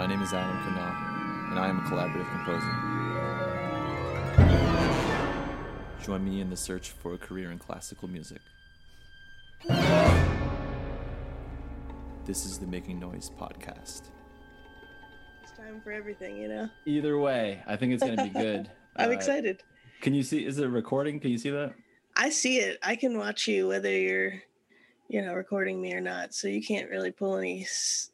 My name is Adam Kanal, and I am a collaborative composer. Join me in the search for a career in classical music. This is the Making Noise podcast. It's time for everything, you know. Either way, I think it's going to be good. I'm Uh, excited. Can you see? Is it recording? Can you see that? I see it. I can watch you whether you're, you know, recording me or not. So you can't really pull any,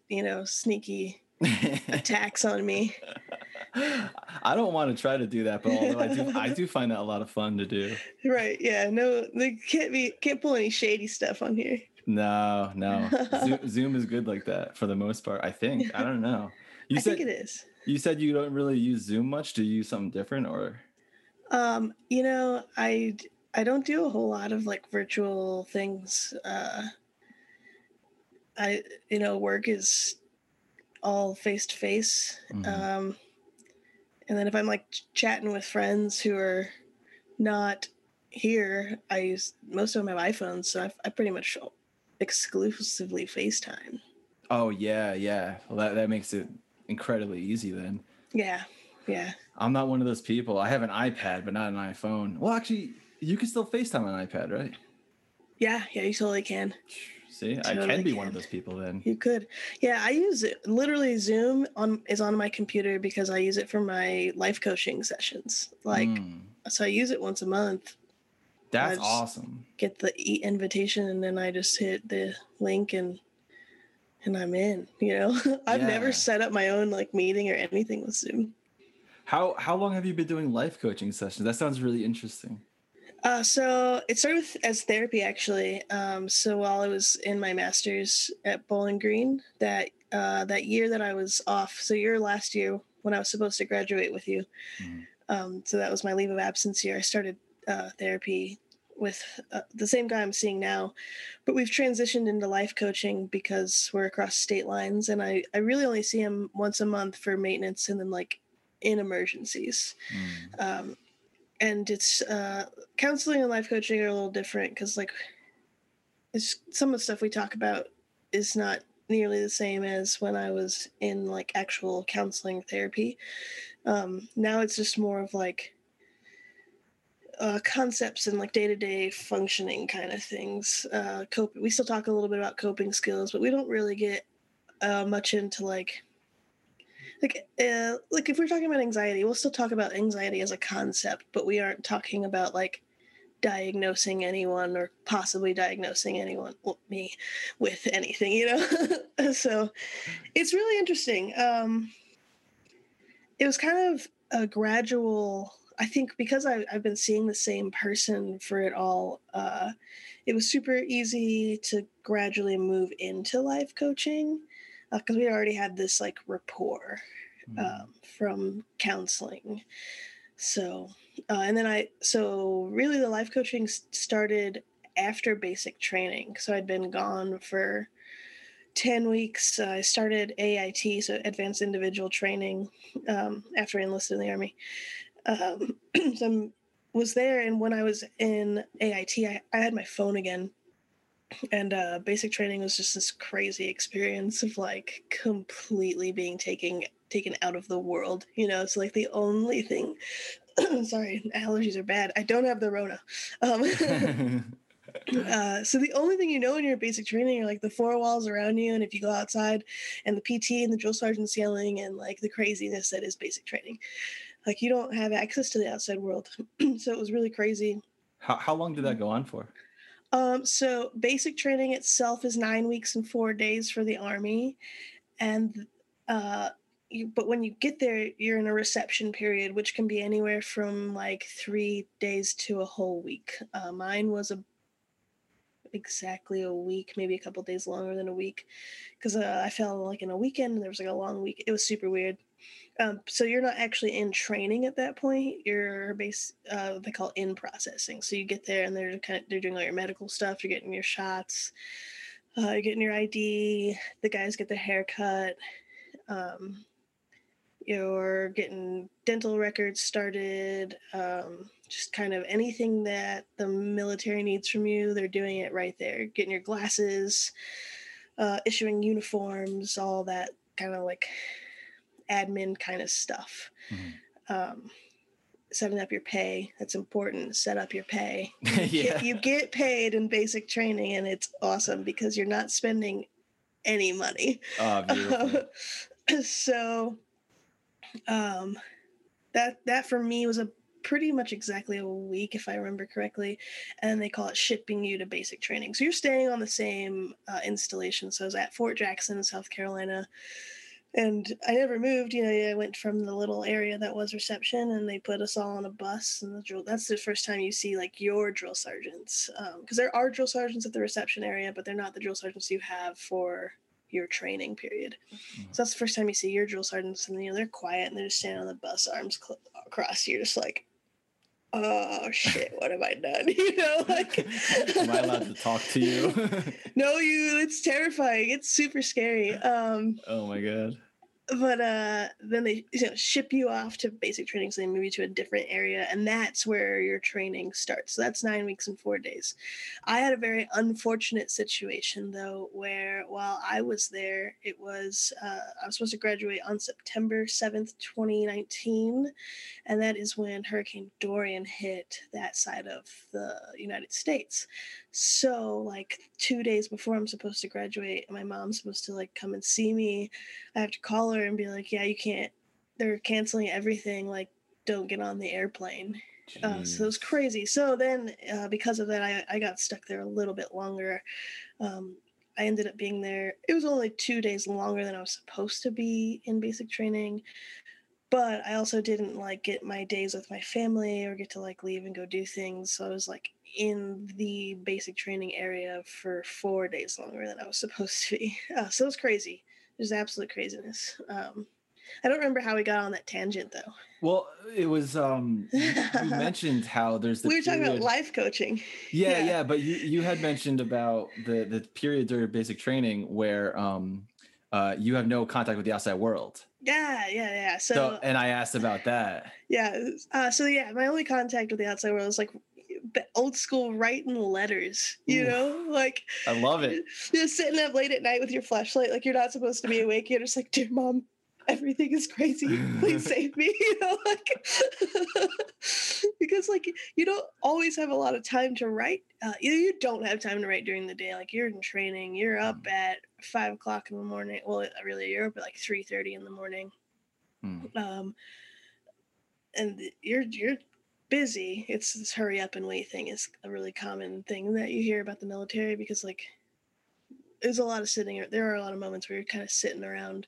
you know, sneaky attacks on me. I don't want to try to do that, but although I do, I do find that a lot of fun to do. Right? Yeah. No, they can't be can't pull any shady stuff on here. No, no. Zoom, Zoom is good like that for the most part. I think. I don't know. You I said think it is. you said you don't really use Zoom much. Do you use something different or? Um, you know, I I don't do a whole lot of like virtual things. Uh I you know, work is all face to face. And then if I'm like ch- chatting with friends who are not here, I use most of them have iPhones, so I, I pretty much exclusively FaceTime. Oh yeah, yeah. Well, that that makes it incredibly easy then. Yeah, yeah. I'm not one of those people. I have an iPad, but not an iPhone. Well, actually, you can still FaceTime on iPad, right? Yeah, yeah, you totally can. See, I can be one of those people then. You could. Yeah, I use it literally Zoom on is on my computer because I use it for my life coaching sessions. Like Mm, so I use it once a month, that's awesome. get the e invitation and then I just hit the link and and I'm in, you know. I've Yeah. never set up my own like meeting or anything with Zoom. How how long have you been doing life coaching sessions? That sounds really interesting. Uh, so it started with, as therapy actually. Um, so while I was in my master's at Bowling Green, that uh, that year that I was off, so your last year when I was supposed to graduate with you, Mhm. um, so that was my leave of absence year. I started uh, therapy with uh, the same guy I'm seeing now, but we've transitioned into life coaching because we're across state lines, and I I really only see him once a month for maintenance, and then like in emergencies Mm. um, and it's uh, counseling and life coaching are a little different because like it's some of the stuff we talk about is not nearly the same as when i was in like actual counseling therapy. Um, now it's just more of like uh, concepts and like day-to-day functioning kind of things. Uh, cope we still talk a little bit about coping skills but we don't really get uh, much into like like uh, like if we're talking about anxiety we'll still talk about anxiety as a concept but we aren't talking about like diagnosing anyone or possibly diagnosing anyone well, me with anything you know? So it's really interesting. Um it was kind of a gradual i think because I, i've been seeing the same person for it all uh it was super easy to gradually move into life coaching because we already had this like rapport Mm. um, from counseling. So, uh, and then I, so really the life coaching started after basic training. So I'd been gone for 10 weeks. Uh, I started AIT, so Advanced Individual Training, um, after I enlisted in the Army. Um, so I was there, and when I was in AIT, I, I had my phone again. And uh, basic training was just this crazy experience of like completely being taken taken out of the world. You know, it's like the only thing. sorry, allergies are bad. I don't have the Rona. Um, uh, so the only thing you know in your basic training are like the four walls around you, and if you go outside, and the PT and the drill sergeant's yelling, and like the craziness that is basic training. Like you don't have access to the outside world, so it was really crazy. how how long did that go on for? Um, so basic training itself is nine weeks and four days for the army, and uh, you, but when you get there, you're in a reception period, which can be anywhere from like three days to a whole week. Uh, mine was a exactly a week, maybe a couple days longer than a week, because uh, I fell like in a weekend. And there was like a long week. It was super weird. Um, so you're not actually in training at that point. You're base uh, they call in processing. So you get there and they're kind of they're doing all your medical stuff. You're getting your shots. Uh, you're getting your ID. The guys get their haircut. Um, you're getting dental records started. Um, just kind of anything that the military needs from you, they're doing it right there. Getting your glasses, uh, issuing uniforms, all that kind of like admin kind of stuff. Um, setting up your pay that's important set up your pay. Yeah. you get paid in basic training and it's awesome because you're not spending any money. Oh, so um that that for me was a pretty much exactly a week if i remember correctly and they call it shipping you to basic training. So you're staying on the same uh, installation. So i was at fort jackson in south carolina and i never moved you know i went from the little area that was reception and they put us all on a bus and the drill that's the first time you see like your drill sergeants um, because there are drill sergeants at the reception area but they're not the drill sergeants you have for your training period mm-hmm. so that's the first time you see your drill sergeants, and you know they're quiet and they're just standing on the bus, arms cl- across. You're just like, oh shit, what have I done? You know, like, Am I allowed to talk to you? no, you. It's terrifying. It's super scary. Um, oh my god. But uh, then they you know, ship you off to basic training, so they move you to a different area, and that's where your training starts. So that's nine weeks and four days. I had a very unfortunate situation though, where while I was there, it was uh, I was supposed to graduate on September seventh, twenty nineteen, and that is when Hurricane Dorian hit that side of the United States. So like two days before I'm supposed to graduate, my mom's supposed to like come and see me. I have to call her and be like, yeah, you can't. They're canceling everything. Like, don't get on the airplane. Uh, so it was crazy. So then, uh, because of that, I, I got stuck there a little bit longer. Um, I ended up being there. It was only two days longer than I was supposed to be in basic training, but I also didn't like get my days with my family or get to like leave and go do things. So I was like in the basic training area for four days longer than I was supposed to be. Uh, so it was crazy. It was absolute craziness. Um, I don't remember how we got on that tangent though. Well, it was um you, you mentioned how there's the we were talking about life coaching. Yeah, yeah. yeah, but you you had mentioned about the the period during basic training where um uh you have no contact with the outside world. Yeah, yeah, yeah. So, So, and I asked about that. yeah, uh, so yeah, my only contact with the outside world is like b- old school writing letters. You Oof. know, like I love it. just sitting up late at night with your flashlight, like you're not supposed to be awake. You're just like, dear mom, everything is crazy. Please save me. You know, like because like you don't always have a lot of time to write. Uh, either you don't have time to write during the day, like you're in training, you're up at five o'clock in the morning. Well, really, you're up at like three thirty in the morning Hmm. um, and you're you're busy. It's this hurry up and wait thing is a really common thing that you hear about the military because like there's a lot of sitting. There are a lot of moments where you're kind of sitting around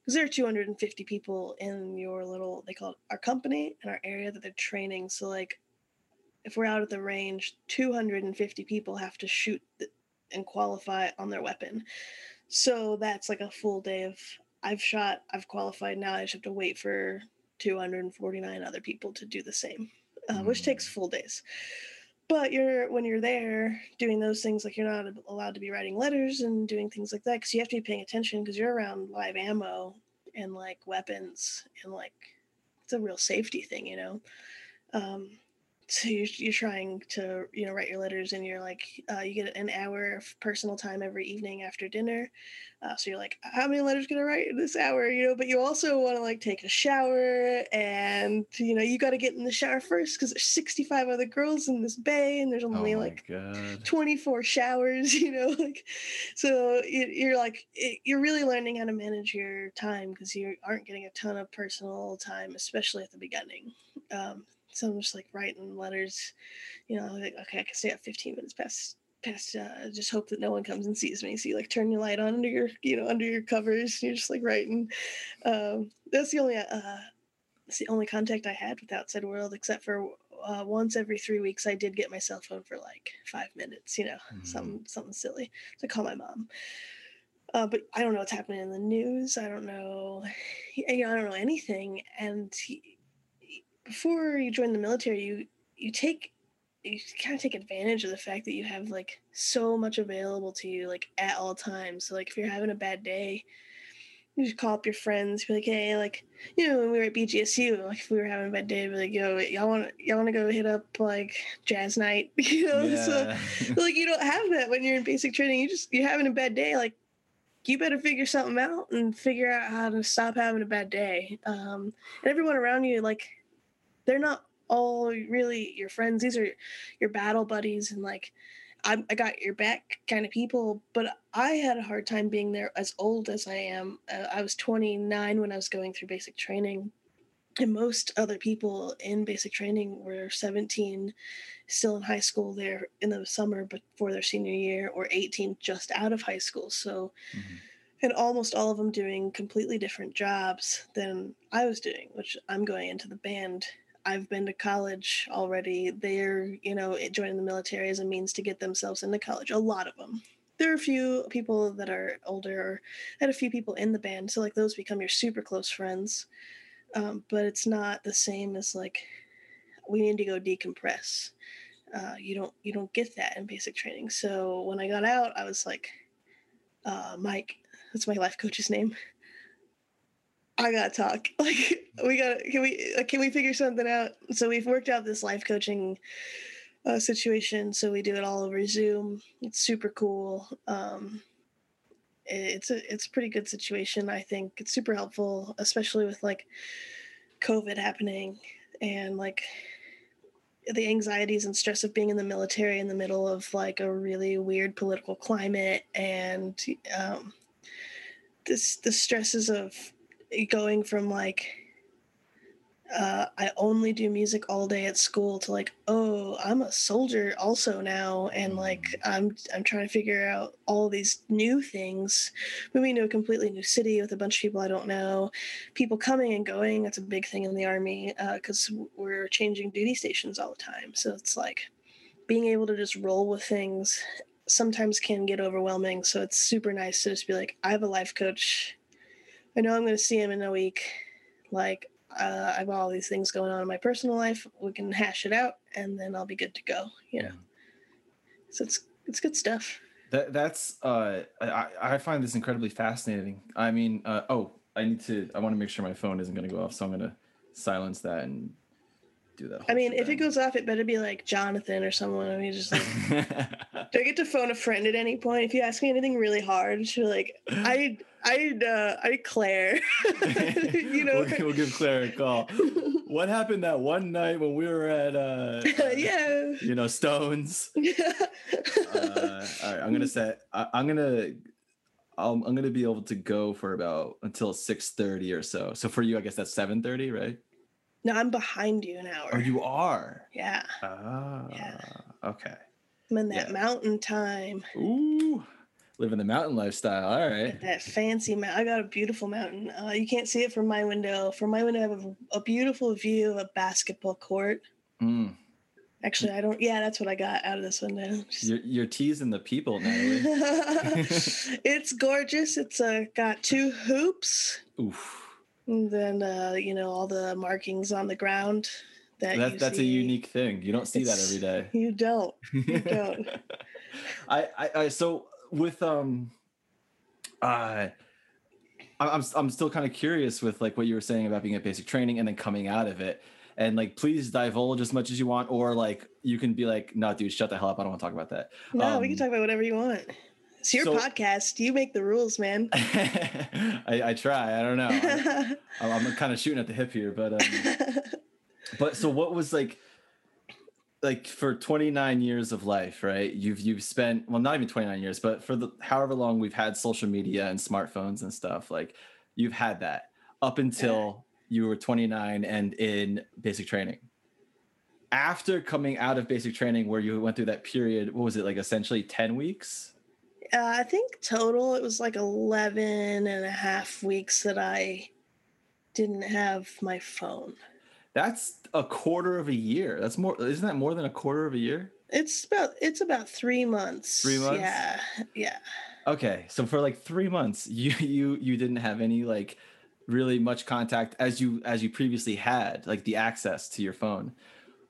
because there are 250 people in your little they call it our company and our area that they're training. So like if we're out at the range, 250 people have to shoot and qualify on their weapon. So that's like a full day of I've shot, I've qualified now. I just have to wait for 249 other people to do the same, uh, which takes full days. But you're when you're there doing those things, like you're not allowed to be writing letters and doing things like that because you have to be paying attention because you're around live ammo and like weapons and like it's a real safety thing, you know. Um, so you're, you're trying to you know write your letters and you're like uh, you get an hour of personal time every evening after dinner. Uh, so you're like how many letters can i write in this hour? You know but you also want to like take a shower and you know you got to get in the shower first because there's 65 other girls in this bay and there's Oh only my like god. 24 showers you know like so you- you're like you're really learning how to manage your time because you aren't getting a ton of personal time especially at the beginning. Um, so i'm just like writing letters you know like okay i can stay up 15 minutes past past uh, just hope that no one comes and sees me. So you like turn your light on under your you know under your covers and you're just like writing. Um, that's the only uh that's the only contact i had with the outside world except for uh, once every three weeks i did get my cell phone for like five minutes you know Mhm. something something silly to call my mom. Uh, but i don't know what's happening in the news i don't know you know i don't know anything and he, before you join the military you you take you kind of take advantage of the fact that you have like so much available to you like at all times. So like if you're having a bad day you just call up your friends be like hey like you know when we were at bgsu like if we were having a bad day be like yo y'all want y'all want to go hit up like jazz night? You know so like you don't have that when you're in basic training. You just you're having a bad day like you better figure something out and figure out how to stop having a bad day. Um, and everyone around you, like, they're not all really your friends. These are your battle buddies and like I, I got your back kind of people. But I had a hard time being there as old as I am. Uh, I was 29 when I was going through basic training. And most other people in basic training were 17, still in high school there in the summer before their senior year, or 18 just out of high school. So, mm-hmm. and almost all of them doing completely different jobs than I was doing, which I'm going into the band I've been to college already. They're, you know, joining the military as a means to get themselves into college. A lot of them. There are a few people that are older, or had a few people in the band, so like those become your super close friends. Um, but it's not the same as like we need to go decompress. Uh, you don't you don't get that in basic training. So when I got out, I was like, uh, Mike, that's my life coach's name. I gotta talk. Like we gotta can we uh, can we figure something out? So we've worked out this life coaching uh, situation. So we do it all over Zoom. It's super cool. Um, it's a it's a pretty good situation. I think it's super helpful, especially with like COVID happening and like the anxieties and stress of being in the military in the middle of like a really weird political climate and um, this the stresses of going from like uh, I only do music all day at school to like, oh, I'm a soldier also now, and like mm. I'm I'm trying to figure out all these new things, moving to a completely new city with a bunch of people I don't know, people coming and going. That's a big thing in the army because uh, we're changing duty stations all the time. So it's like being able to just roll with things sometimes can get overwhelming. So it's super nice to just be like, I have a life coach I know I'm going to see him in a week. Like, uh, I've got all these things going on in my personal life. We can hash it out, and then I'll be good to go. You know, so it's it's good stuff. That that's uh, I I find this incredibly fascinating. I mean, uh, oh, I need to. I want to make sure my phone isn't going to go off, so I'm going to silence that and do that. I mean, if it goes off, it better be like Jonathan or someone. I mean, just like, do I get to phone a friend at any point? If you ask me anything really hard, she'll like, I, I, uh, I Claire. you know, we'll, we'll, give Claire a call. what happened that one night when we were at, uh, yeah, you know, Stones? uh, all right, I'm gonna say, I, I'm gonna. i am gonna be able to go for about until six thirty or so. So for you, I guess that's seven thirty, right? No, I'm behind you an hour. Oh, you are? Yeah. Ah, yeah. okay. I'm in that yeah. mountain time. Ooh, living the mountain lifestyle. All right. That fancy mountain. I got a beautiful mountain. Uh, you can't see it from my window. From my window, I have a, a beautiful view of a basketball court. Mm. Actually, I don't. Yeah, that's what I got out of this window. Just... You're, you're teasing the people, Natalie. it's gorgeous. It's uh, got two hoops. Oof and then uh, you know all the markings on the ground. That, that that's see. a unique thing. You don't see it's, that every day. You don't. You don't. I, I I so with um uh I'm I'm still kind of curious with like what you were saying about being at basic training and then coming out of it. And like, please divulge as much as you want, or like you can be like, "No, dude, shut the hell up. I don't want to talk about that." No, um, we can um, talk about whatever you want. It's your so, podcast. You make the rules, man. I, I, try. I don't know. I'm, I'm kind of shooting at the hip here, but um, but so what was like like for 29 years of life, right? You've you've spent well, not even 29 years, but for the however long we've had social media and smartphones and stuff, like you've had that up until you were 29 and in basic training after coming out of basic training where you went through that period what was it like essentially 10 weeks uh, I think total it was like 11 and a half weeks that I didn't have my phone. That's a quarter of a year. That's more isn't that more than a quarter of a year? It's about it's about 3 months. 3 months? Yeah. Yeah. Okay. So for like 3 months you you you didn't have any like really much contact as you as you previously had, like the access to your phone.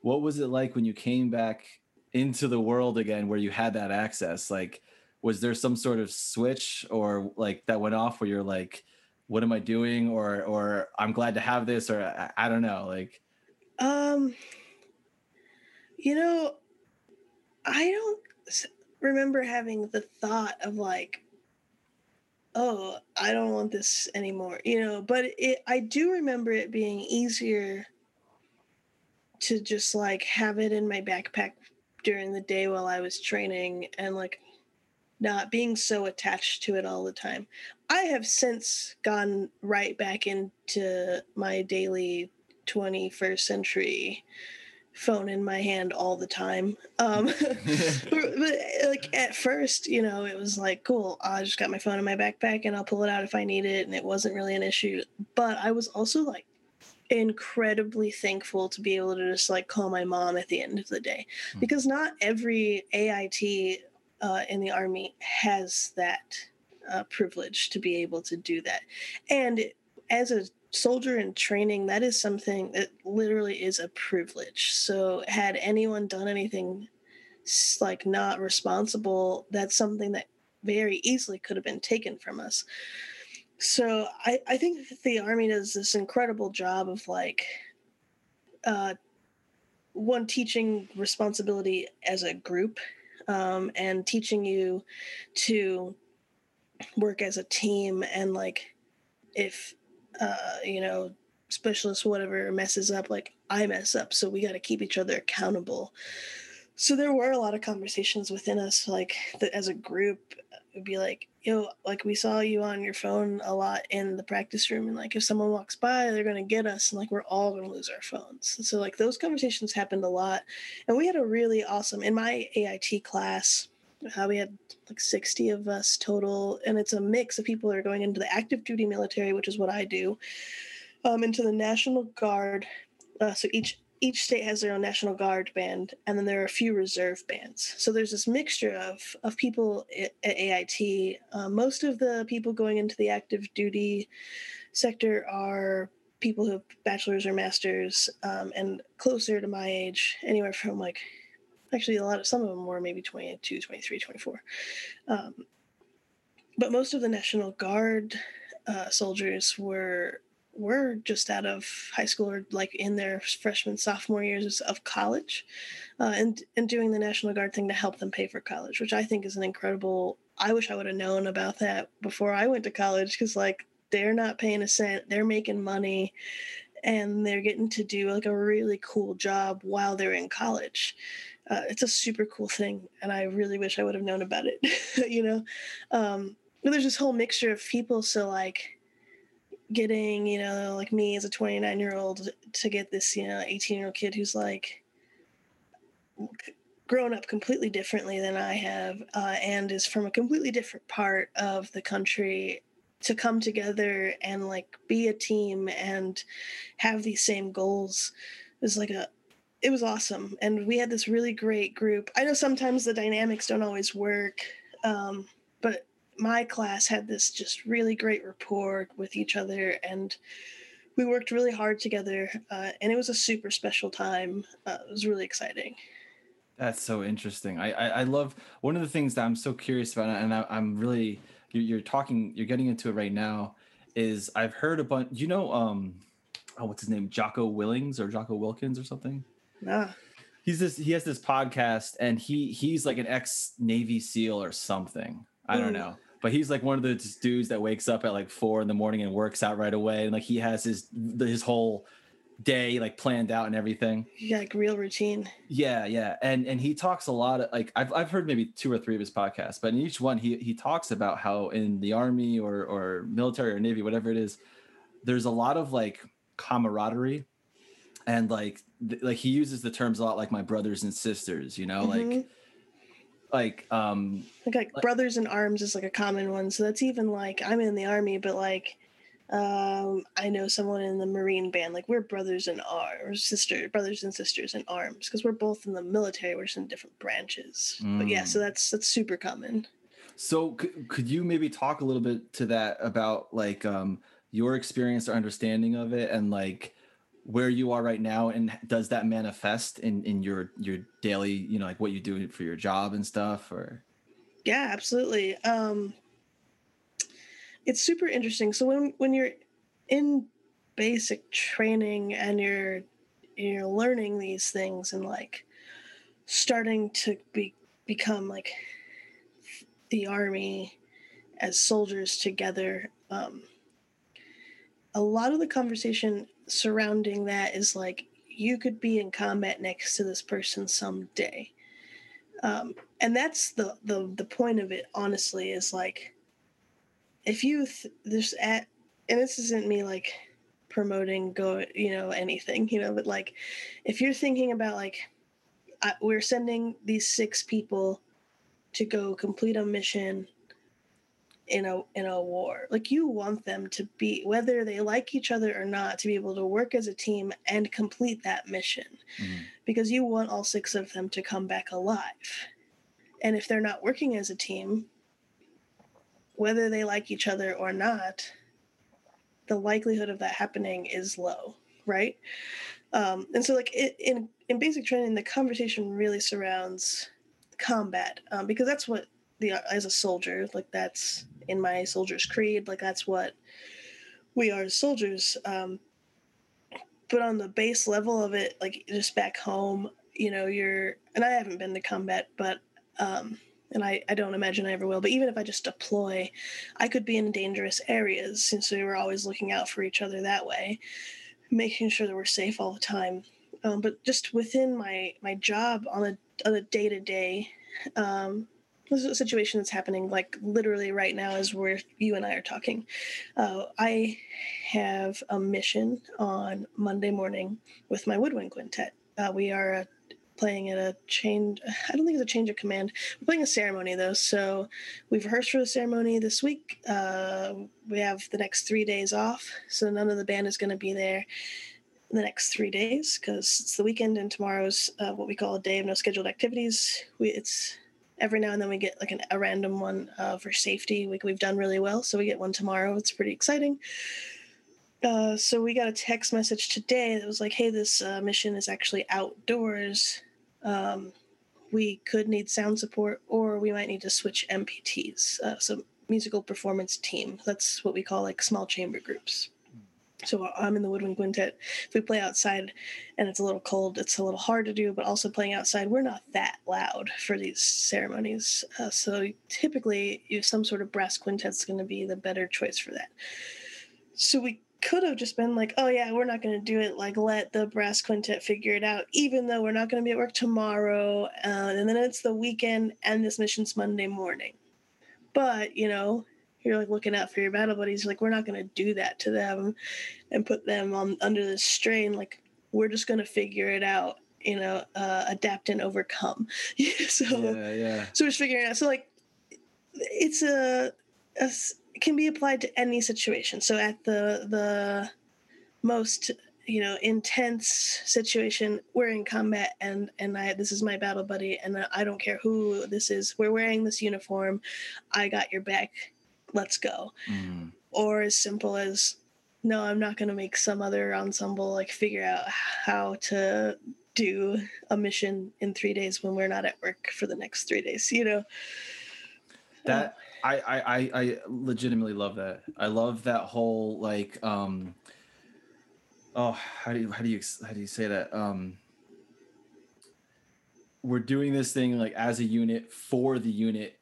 What was it like when you came back into the world again where you had that access? Like was there some sort of switch or like that went off where you're like what am i doing or or i'm glad to have this or i, I don't know like um you know i don't remember having the thought of like oh, I don't want this anymore, you know. But it, I do remember it being easier to just like have it in my backpack during the day while I was training and like not being so attached to it all the time. I have since gone right back into my daily 21st century phone in my hand all the time. Um, but, but, like at first, you know, it was like, cool, I just got my phone in my backpack and I'll pull it out if I need it. And it wasn't really an issue. But I was also like incredibly thankful to be able to just like call my mom at the end of the day mm-hmm. because not every AIT uh, in the army has that uh, privilege to be able to do that. And as a soldier in training, that is something that literally is a privilege. So, had anyone done anything like not responsible, that's something that very easily could have been taken from us. So, I, I think the Army does this incredible job of like, uh, one teaching responsibility as a group um, and teaching you to work as a team and like if uh, you know, specialist whatever messes up, like I mess up, so we got to keep each other accountable. So there were a lot of conversations within us, like that as a group, would be like, yo, like we saw you on your phone a lot in the practice room, and like if someone walks by, they're gonna get us, and like we're all gonna lose our phones. So like those conversations happened a lot, and we had a really awesome in my AIT class uh, we had like 60 of us total and it's a mix of people that are going into the active duty military which is what i do um, into the national guard uh, so each each state has their own national guard band and then there are a few reserve bands. So there's this mixture of of people at, ait uh, most of the people going into the active duty sector are people who have bachelor's or master's um, and closer to my age anywhere from like actually a lot of some of them were maybe 22 23 24 um, but most of the national guard uh, soldiers were were just out of high school or like in their freshman sophomore years of college uh, and and doing the national guard thing to help them pay for college which i think is an incredible i wish i would have known about that before i went to college because like they're not paying a cent they're making money and they're getting to do like a really cool job while they're in college. Uh, it's a super cool thing and i really wish i would have known about it you know? Um, there's this whole mixture of people so like getting you know like me as a 29 year old to get this you know 18 year old kid who's like grown up completely differently than i have uh, and is from a completely different part of the country to come together and like be a team and have these same goals is like a it was awesome. And we had this really great group. I know sometimes the dynamics don't always work um, my class had this just really great rapport with each other and we worked really hard together uh, and it was a super special time uh, it was really exciting that's so interesting I, I, I love one of the things that i'm so curious about and I, i'm really you're, you're talking you're getting into it right now is i've heard a bunch you know um oh what's his name jocko willings or jocko wilkins or something yeah. He's this he has this podcast and he he's like an ex Navy SEAL or something. I don't know. But he's like one of those dudes that wakes up at like four in the morning and works out right away. And like he has his his whole day like planned out and everything. Yeah, like real routine. Yeah, yeah. And and he talks a lot of like I've I've heard maybe two or three of his podcasts, but in each one he he talks about how in the army or or military or navy, whatever it is, there's a lot of like camaraderie and like th- like he uses the terms a lot like my brothers and sisters you know mm-hmm. like like um like, like, like brothers in arms is like a common one so that's even like i'm in the army but like um i know someone in the marine band like we're brothers in arms sister brothers and sisters in arms because we're both in the military we're just in different branches mm. but yeah so mm. that's that's super common so c- could you maybe talk a little bit to that about like um your experience or understanding of it and like where you are right now and does that manifest in in your your daily you know like what you do for your job and stuff or yeah absolutely um it's super interesting so when when you're in basic training and you're you're learning these things and like starting to be become like the army as soldiers together. Um, a lot of the conversation surrounding that is like you could be in combat next to this person someday. Um, and that's the, the the point of it honestly is like if you th- there's at and this isn't me like promoting go you know anything you know but like if you're thinking about like I, we're sending these six people to go complete a mission in a in a war. Like you want them to be whether they like each other or not to be able to work as a team and complete that mission. Mm-hmm. because you want all six of them to come back alive. And if they're not working as a team whether they like each other or not the likelihood of that happening is low right? Um, and so like it, in in basic training the conversation really surrounds combat um, because that's what the as a soldier like that's in my soldier's creed like that's what we are as soldiers um, but on the base level of it like just back home you know you're and i haven't been to combat but um, and I, I don't imagine I ever will, but even if I just deploy, I could be in dangerous areas since we were always looking out for each other that way, making sure that we're safe all the time. Um, but just within my my job on a on a day to day, this is a situation that's happening like literally right now as we're you and I are talking. Uh, I have a mission on Monday morning with my woodwind quintet. Uh, we are uh, playing at a change. I don't think it's a change of command. We're playing a ceremony though, so we've rehearsed for the ceremony this week. Uh, we have the next three days off, so none of the band is going to be there the next three days because it's the weekend and tomorrow's uh, what we call a day of no scheduled activities. We it's every now and then we get like an, a random one uh, for safety. We, we've done really well, so we get one tomorrow. It's pretty exciting. Uh, so we got a text message today that was like, "Hey, this uh, mission is actually outdoors. Um, we could need sound support, or we might need to switch MPTs, uh, so musical performance team. That's what we call like small chamber groups." So I'm in the woodwind quintet. If we play outside and it's a little cold, it's a little hard to do. But also playing outside, we're not that loud for these ceremonies. Uh, so typically, you some sort of brass quintet's going to be the better choice for that. So we could have just been like, oh yeah, we're not going to do it. Like let the brass quintet figure it out, even though we're not going to be at work tomorrow, uh, and then it's the weekend and this mission's Monday morning. But you know, you're like looking out for your battle buddies like we're not going to do that to them and put them on under this strain. Like we're just going to figure it out you know uh, adapt and overcome. So yeah, yeah. so we're just figuring out. So like it's a, a it can be applied to any situation. So at the the most you know intense situation we're in combat and and i this is my battle buddy and i don't care who this is. We're wearing this uniform. I got your back let's go. Mm. Or as simple as, no, I'm not going to make some other ensemble like figure out how to do a mission in three days when we're not at work for the next three days, you know? That I, I, I legitimately love that. I love that whole like, um, oh, how do you, how do you, how do you say that? Um, we're doing this thing like as a unit for the unit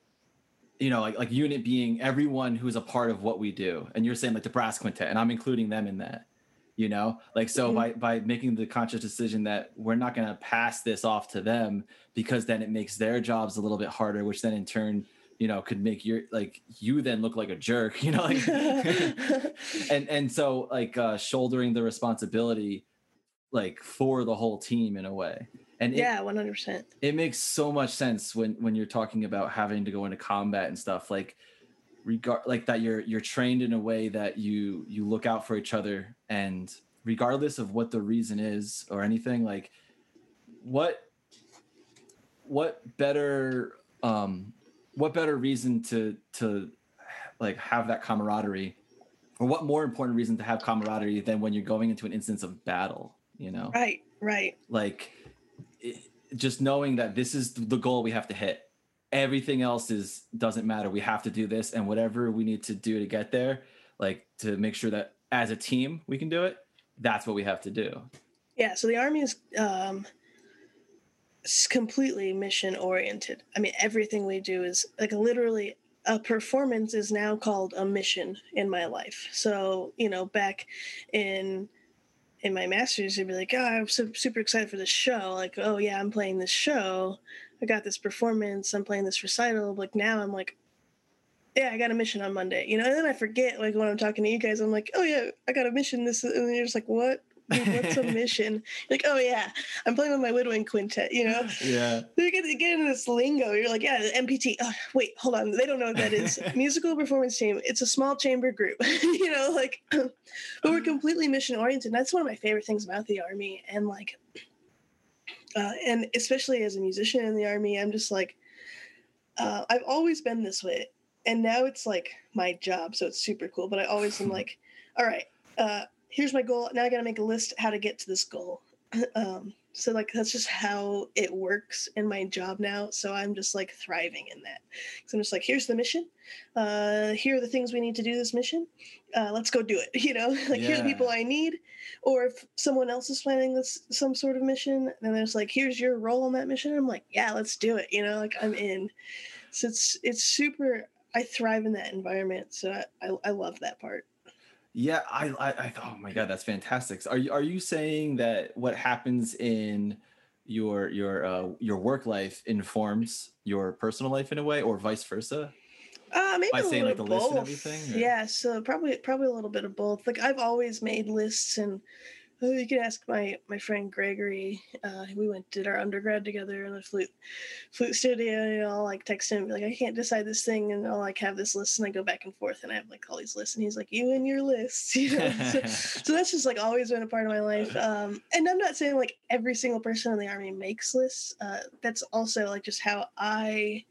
you know, like like unit being everyone who's a part of what we do. And you're saying like the brass quintet, and I'm including them in that. You know, like so mm-hmm. by by making the conscious decision that we're not going to pass this off to them because then it makes their jobs a little bit harder, which then in turn you know could make your like you then look like a jerk you know like and and so like uh shouldering the responsibility like for the whole team in a way and yeah, one hundred percent. It makes so much sense when when you're talking about having to go into combat and stuff like regard like that you're you're trained in a way that you you look out for each other and regardless of what the reason is or anything like what what better um what better reason to to like have that camaraderie or what more important reason to have camaraderie than when you're going into an instance of battle you know right right like just knowing that this is the goal we have to hit. Everything else is doesn't matter. We have to do this and whatever we need to do to get there like to make sure that as a team we can do it that's what we have to do. Yeah so the army is um completely mission oriented i mean everything we do is like literally a performance is now called a mission in my life. So, you know, back in in my masters, they'd be like, "Oh, I'm so, super excited for this show." Like, "Oh yeah, I'm playing this show. I got this performance. I'm playing this recital." Like now, I'm like, "Yeah, I got a mission on Monday." You know, and then I forget. Like when I'm talking to you guys, I'm like, "Oh yeah, I got a mission." This, and you're just like, "What?" What's a mission? like, oh yeah, I'm playing with my woodwind quintet. You know, yeah. They get get into this lingo. You're like, yeah, MPT. Oh, wait, hold on. They don't know what that is. Musical performance team. It's a small chamber group. you know, like, but we're completely mission oriented. That's one of my favorite things about the army, and like, uh, and especially as a musician in the army, I'm just like, uh, I've always been this way, and now it's like my job, so it's super cool. But I always am like, all right. Uh, here's my goal. Now I got to make a list how to get to this goal. um, so like that's just how it works in my job now. So I'm just like thriving in that. So I'm just like, here's the mission. Uh, here are the things we need to do this mission. Uh, let's go do it. You know, like yeah. here are the people I need. Or if someone else is planning this some sort of mission, then there's like, here's your role on that mission. I'm like, yeah, let's do it. You know, like I'm in. So it's it's super. I thrive in that environment. So I, I, I love that part. Yeah, I, I, I, oh my god, that's fantastic. So are you are you saying that what happens in your your uh, your work life informs your personal life in a way, or vice versa? Uh, maybe By a saying like the both. list and everything. Yeah, so probably probably a little bit of both. Like I've always made lists and you can ask my my friend Gregory. Uh, we went did our undergrad together in the flute flute studio. And I'll like text him like I can't decide this thing, and I'll like have this list, and I go back and forth, and I have like all these lists, and he's like you and your lists, you know. so, so, that's just like always been a part of my life. Um, and I'm not saying like every single person in the army makes lists. Uh, that's also like just how I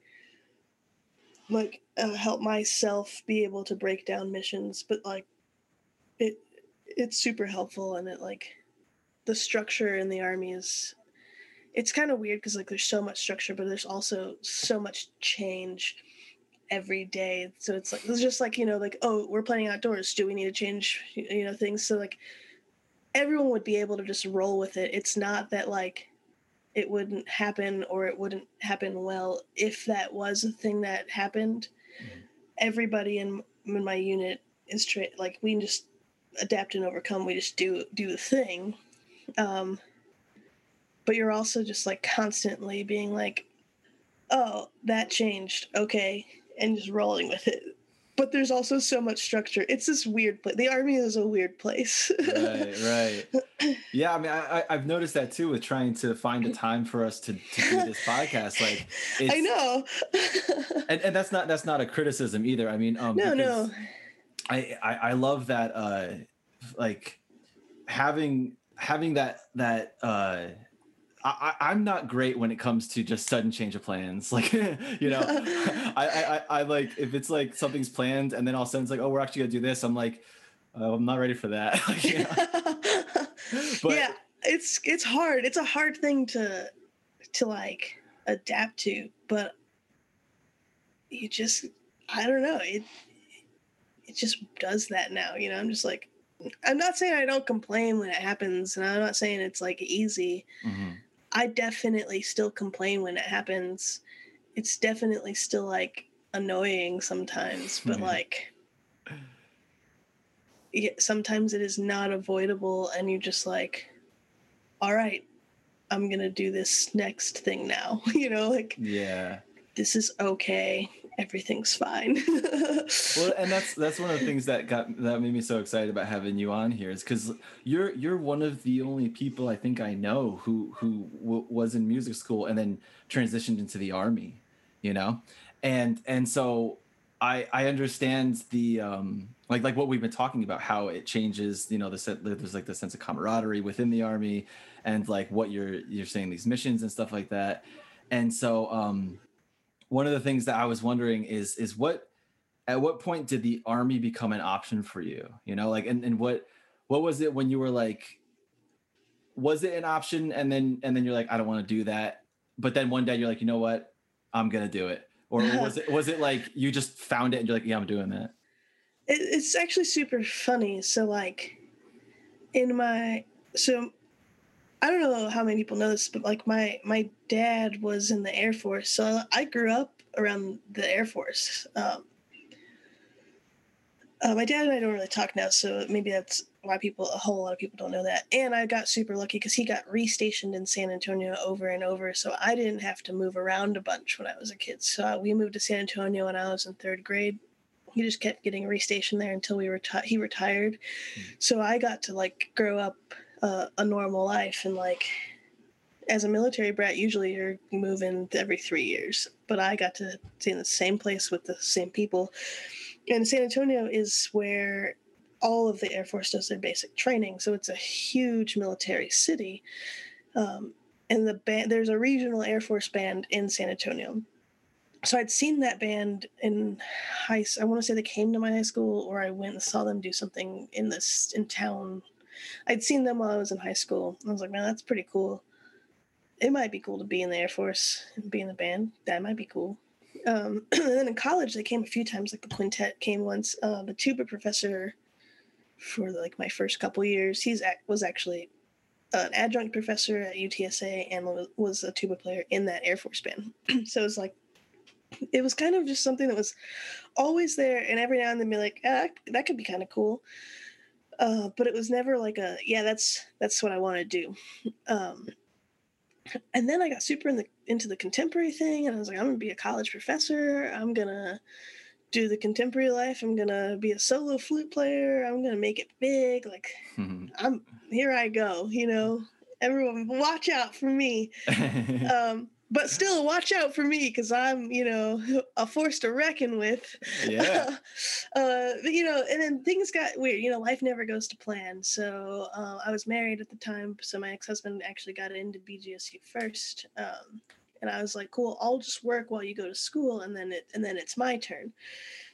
like uh, help myself be able to break down missions, but like it it's super helpful and it like the structure in the army is it's kind of weird because like there's so much structure but there's also so much change every day. So it's like it's just like you know like oh we're playing outdoors. Do we need to change you know things? So like everyone would be able to just roll with it. It's not that like it wouldn't happen or it wouldn't happen well. If that was a thing that happened mm-hmm. everybody in, in my unit is tra- like we just adapt and overcome. We just do do the thing. Um, but you're also just like constantly being like, oh, that changed. Okay. And just rolling with it. But there's also so much structure. It's this weird place. The army is a weird place. right, right. Yeah, I mean, I, I've noticed that too with trying to find a time for us to, to do this podcast. Like, I know, and, and that's not that's not a criticism either. I mean, um, no, no, I, I, I love that uh like having having that that uh I, I'm not great when it comes to just sudden change of plans. Like, you know, I, I, I like if it's like something's planned and then all of a sudden it's like, oh, we're actually gonna do this. I'm like, oh, I'm not ready for that. but, yeah, it's it's hard. It's a hard thing to to like adapt to, but you just I don't know it it just does that now you know? I'm just like i'm not saying i don't complain when it happens and i'm not saying it's like easy. Mm-hmm. i definitely still complain when it happens. It's definitely still like annoying sometimes but mm-hmm. like yeah, sometimes it is not avoidable and you're just like all right i'm gonna do this next thing now you know? Like yeah. This is okay everything's fine. well, and that's that's one of the things that got that made me so excited about having you on here is because you're you're one of the only people I think I know who who w- was in music school and then transitioned into the army, you know, and and so I I understand the um like like what we've been talking about how it changes you know the there's like the sense of camaraderie within the army and like what you're you're saying these missions and stuff like that and so um one of the things that I was wondering is is what at what point did the army become an option for you? You know, like and, and what what was it when you were like was it an option and then and then you're like I don't want to do that, but then one day you're like, you know what? I'm going to do it. Or was it was it like you just found it and you're like, yeah, I'm doing that? It, it's actually super funny. So like in my so I don't know how many people know this, but like my my dad was in the Air Force, so I grew up around the Air Force. Um, uh, my dad and I don't really talk now, so maybe that's why people a whole lot of people don't know that. And I got super lucky because he got restationed in San Antonio over and over, so I didn't have to move around a bunch when I was a kid. So we moved to San Antonio when I was in third grade. He just kept getting restationed there until we reti- he retired. Mm-hmm. So I got to like grow up uh, a normal life and like as a military brat, usually you're moving every three years, but I got to stay in the same place with the same people. And San Antonio is where all of the Air Force does their basic training. So it's a huge military city. Um, and the band, there's a regional Air Force band in San Antonio. So I'd seen that band in high. I want to say they came to my high school, or I went and saw them do something in this in town. I'd seen them while I was in high school. I was like, man, that's pretty cool. It might be cool to be in the Air Force and be in the band. That might be cool. Um, and then in college, they came a few times. Like the quintet came once. Uh, the tuba professor for like my first couple years. He's was actually an adjunct professor at UTSA and was a tuba player in that Air Force band. so it's like it was kind of just something that was always there, and every now and then be like, ah, that could be kind of cool. Uh, but it was never like a yeah, that's that's what I want to do. Um, and then I got super in the, into the contemporary thing, and I was like, I'm gonna be a college professor. I'm gonna do the contemporary life. I'm gonna be a solo flute player. I'm gonna make it big. Like mm-hmm. I'm here. I go. You know, everyone, watch out for me. um, but still, watch out for me because I'm, you know, a force to reckon with. Yeah. uh, you know, and then things got weird. You know, life never goes to plan. So uh, I was married at the time, so my ex-husband actually got into BGSU first. Um, and I was like, cool, I'll just work while you go to school, and then it and then it's my turn.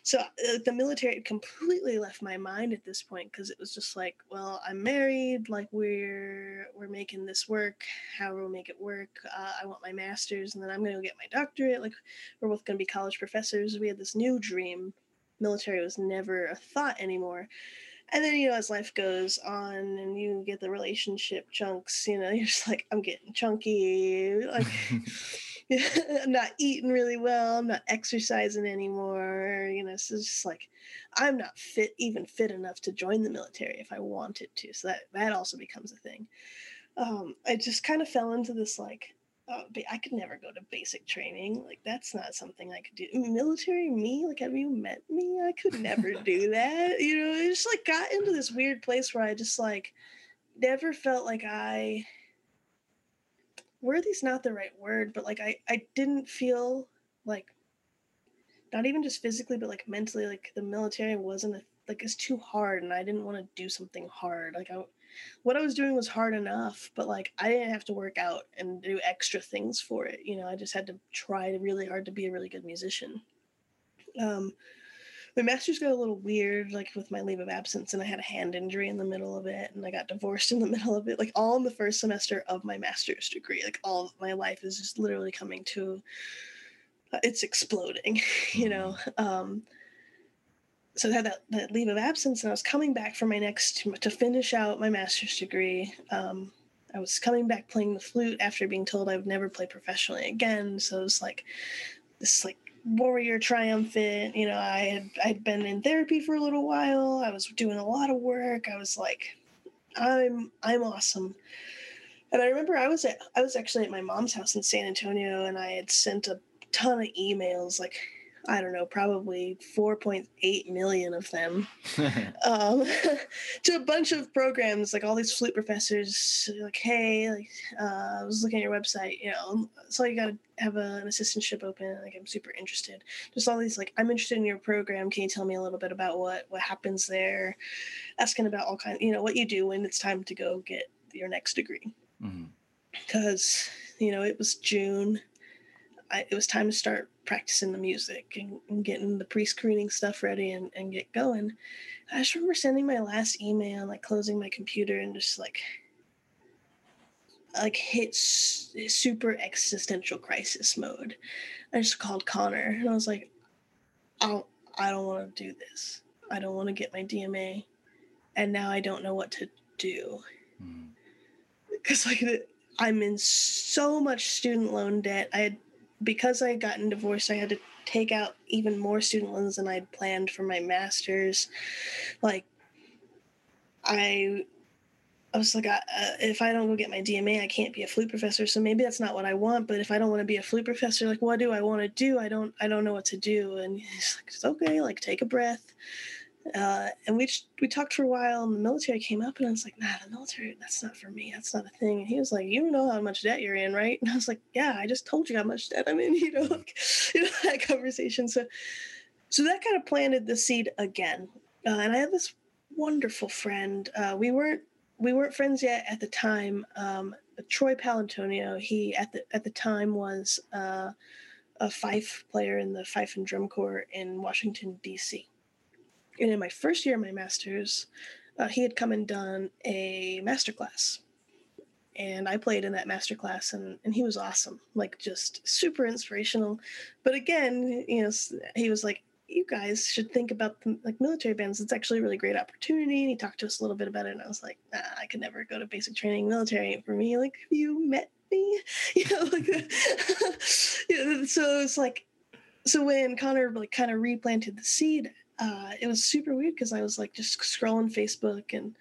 So uh, the military completely left my mind at this point because it was just like, well, I'm married, like we're we're making this work. How will we make it work? Uh, I want my master's, and then I'm gonna get my doctorate. Like we're both gonna be college professors. We had this new dream. Military was never a thought anymore and then you know as life goes on and you get the relationship chunks you know you're just like i'm getting chunky like i'm not eating really well i'm not exercising anymore you know so it's just like i'm not fit even fit enough to join the military if i wanted to so that that also becomes a thing um, i just kind of fell into this like oh, I could never go to basic training. Like that's not something I could do. Military me, like have you met me? I could never do that. You know, it just like got into this weird place where I just like never felt like I worthy's not the right word, but like I I didn't feel like not even just physically, but like mentally, like the military wasn't a, like it's too hard, and I didn't want to do something hard. Like I what I was doing was hard enough, but like I didn't have to work out and do extra things for it. You know, I just had to try really hard to be a really good musician. Um, my master's got a little weird, like with my leave of absence, and I had a hand injury in the middle of it, and I got divorced in the middle of it, like all in the first semester of my master's degree. Like all of my life is just literally coming to, uh, it's exploding, you know. Mm-hmm. Um, so I had that, that leave of absence, and I was coming back for my next to finish out my master's degree. Um, I was coming back playing the flute after being told I would never play professionally again. So it was like this like warrior triumphant. You know, I had I'd been in therapy for a little while. I was doing a lot of work. I was like, I'm I'm awesome. And I remember I was at I was actually at my mom's house in San Antonio, and I had sent a ton of emails like I don't know, probably 4.8 million of them um, to a bunch of programs, like all these flute professors, like, hey, like, uh, I was looking at your website, you know, so you got to have a, an assistantship open. Like, I'm super interested. Just all these, like, I'm interested in your program. Can you tell me a little bit about what, what happens there? Asking about all kinds, you know, what you do when it's time to go get your next degree. Because, mm-hmm. you know, it was June. I, it was time to start practicing the music and, and getting the pre-screening stuff ready and, and get going. I just remember sending my last email, like closing my computer and just like like hit super existential crisis mode. I just called Connor and I was like, I don't, I don't want to do this. I don't want to get my DMA, and now I don't know what to do. Because mm. like I'm in so much student loan debt. I had because I had gotten divorced, I had to take out even more student loans than I'd planned for my master's. Like, I, I was like, I, uh, if I don't go get my DMA, I can't be a flute professor. So maybe that's not what I want. But if I don't want to be a flute professor, like, what do I want to do? I don't, I don't know what to do. And he's like, it's okay. Like, take a breath. Uh, and we we talked for a while, and the military came up, and I was like, "Nah, the military, that's not for me. That's not a thing." And he was like, "You know how much debt you're in, right?" And I was like, "Yeah, I just told you how much debt I'm in." You know, like, you know that conversation. So, so that kind of planted the seed again. Uh, and I had this wonderful friend. Uh, we weren't we weren't friends yet at the time. Um, Troy Palantonio, he at the at the time was uh, a fife player in the fife and drum corps in Washington D.C. And in my first year of my master's, uh, he had come and done a master class. And I played in that master class, and, and he was awesome, like just super inspirational. But again, you know, he was like, "You guys should think about the, like military bands. It's actually a really great opportunity." And he talked to us a little bit about it, and I was like, nah, "I could never go to basic training. Military for me." Like, you met me, you know, like, so it's like, so when Connor like kind of replanted the seed, uh, it was super weird because I was like just scrolling Facebook and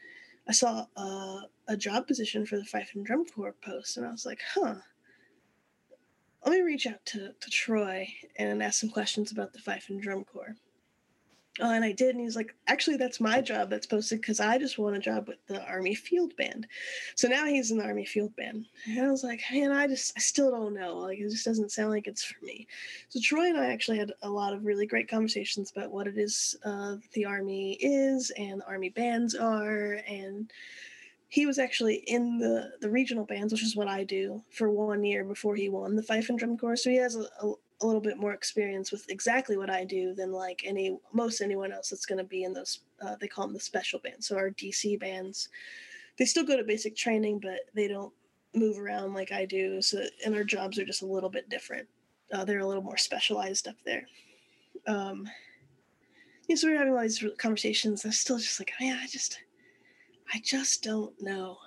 I saw uh, a job position for the Fife and Drum Corps post, and I was like, huh. Let me reach out to, to Troy and ask some questions about the Fife and Drum Corps. Uh, and I did, and he's like, actually, that's my job that's posted because I just won a job with the Army Field Band. So now he's in the Army Field Band. And I was like, man, I just, I still don't know. Like, it just doesn't sound like it's for me. So Troy and I actually had a lot of really great conversations about what it is uh, the Army is and the Army bands are. And he was actually in the, the regional bands, which is what I do, for one year before he won the Fife and Drum Corps. So he has a, a a little bit more experience with exactly what I do than like any most anyone else that's going to be in those uh, they call them the special bands. So our DC bands, they still go to basic training, but they don't move around like I do. So and our jobs are just a little bit different. Uh, they're a little more specialized up there. Um, yeah, so we are having all these conversations. I'm still just like, man, I just, I just don't know.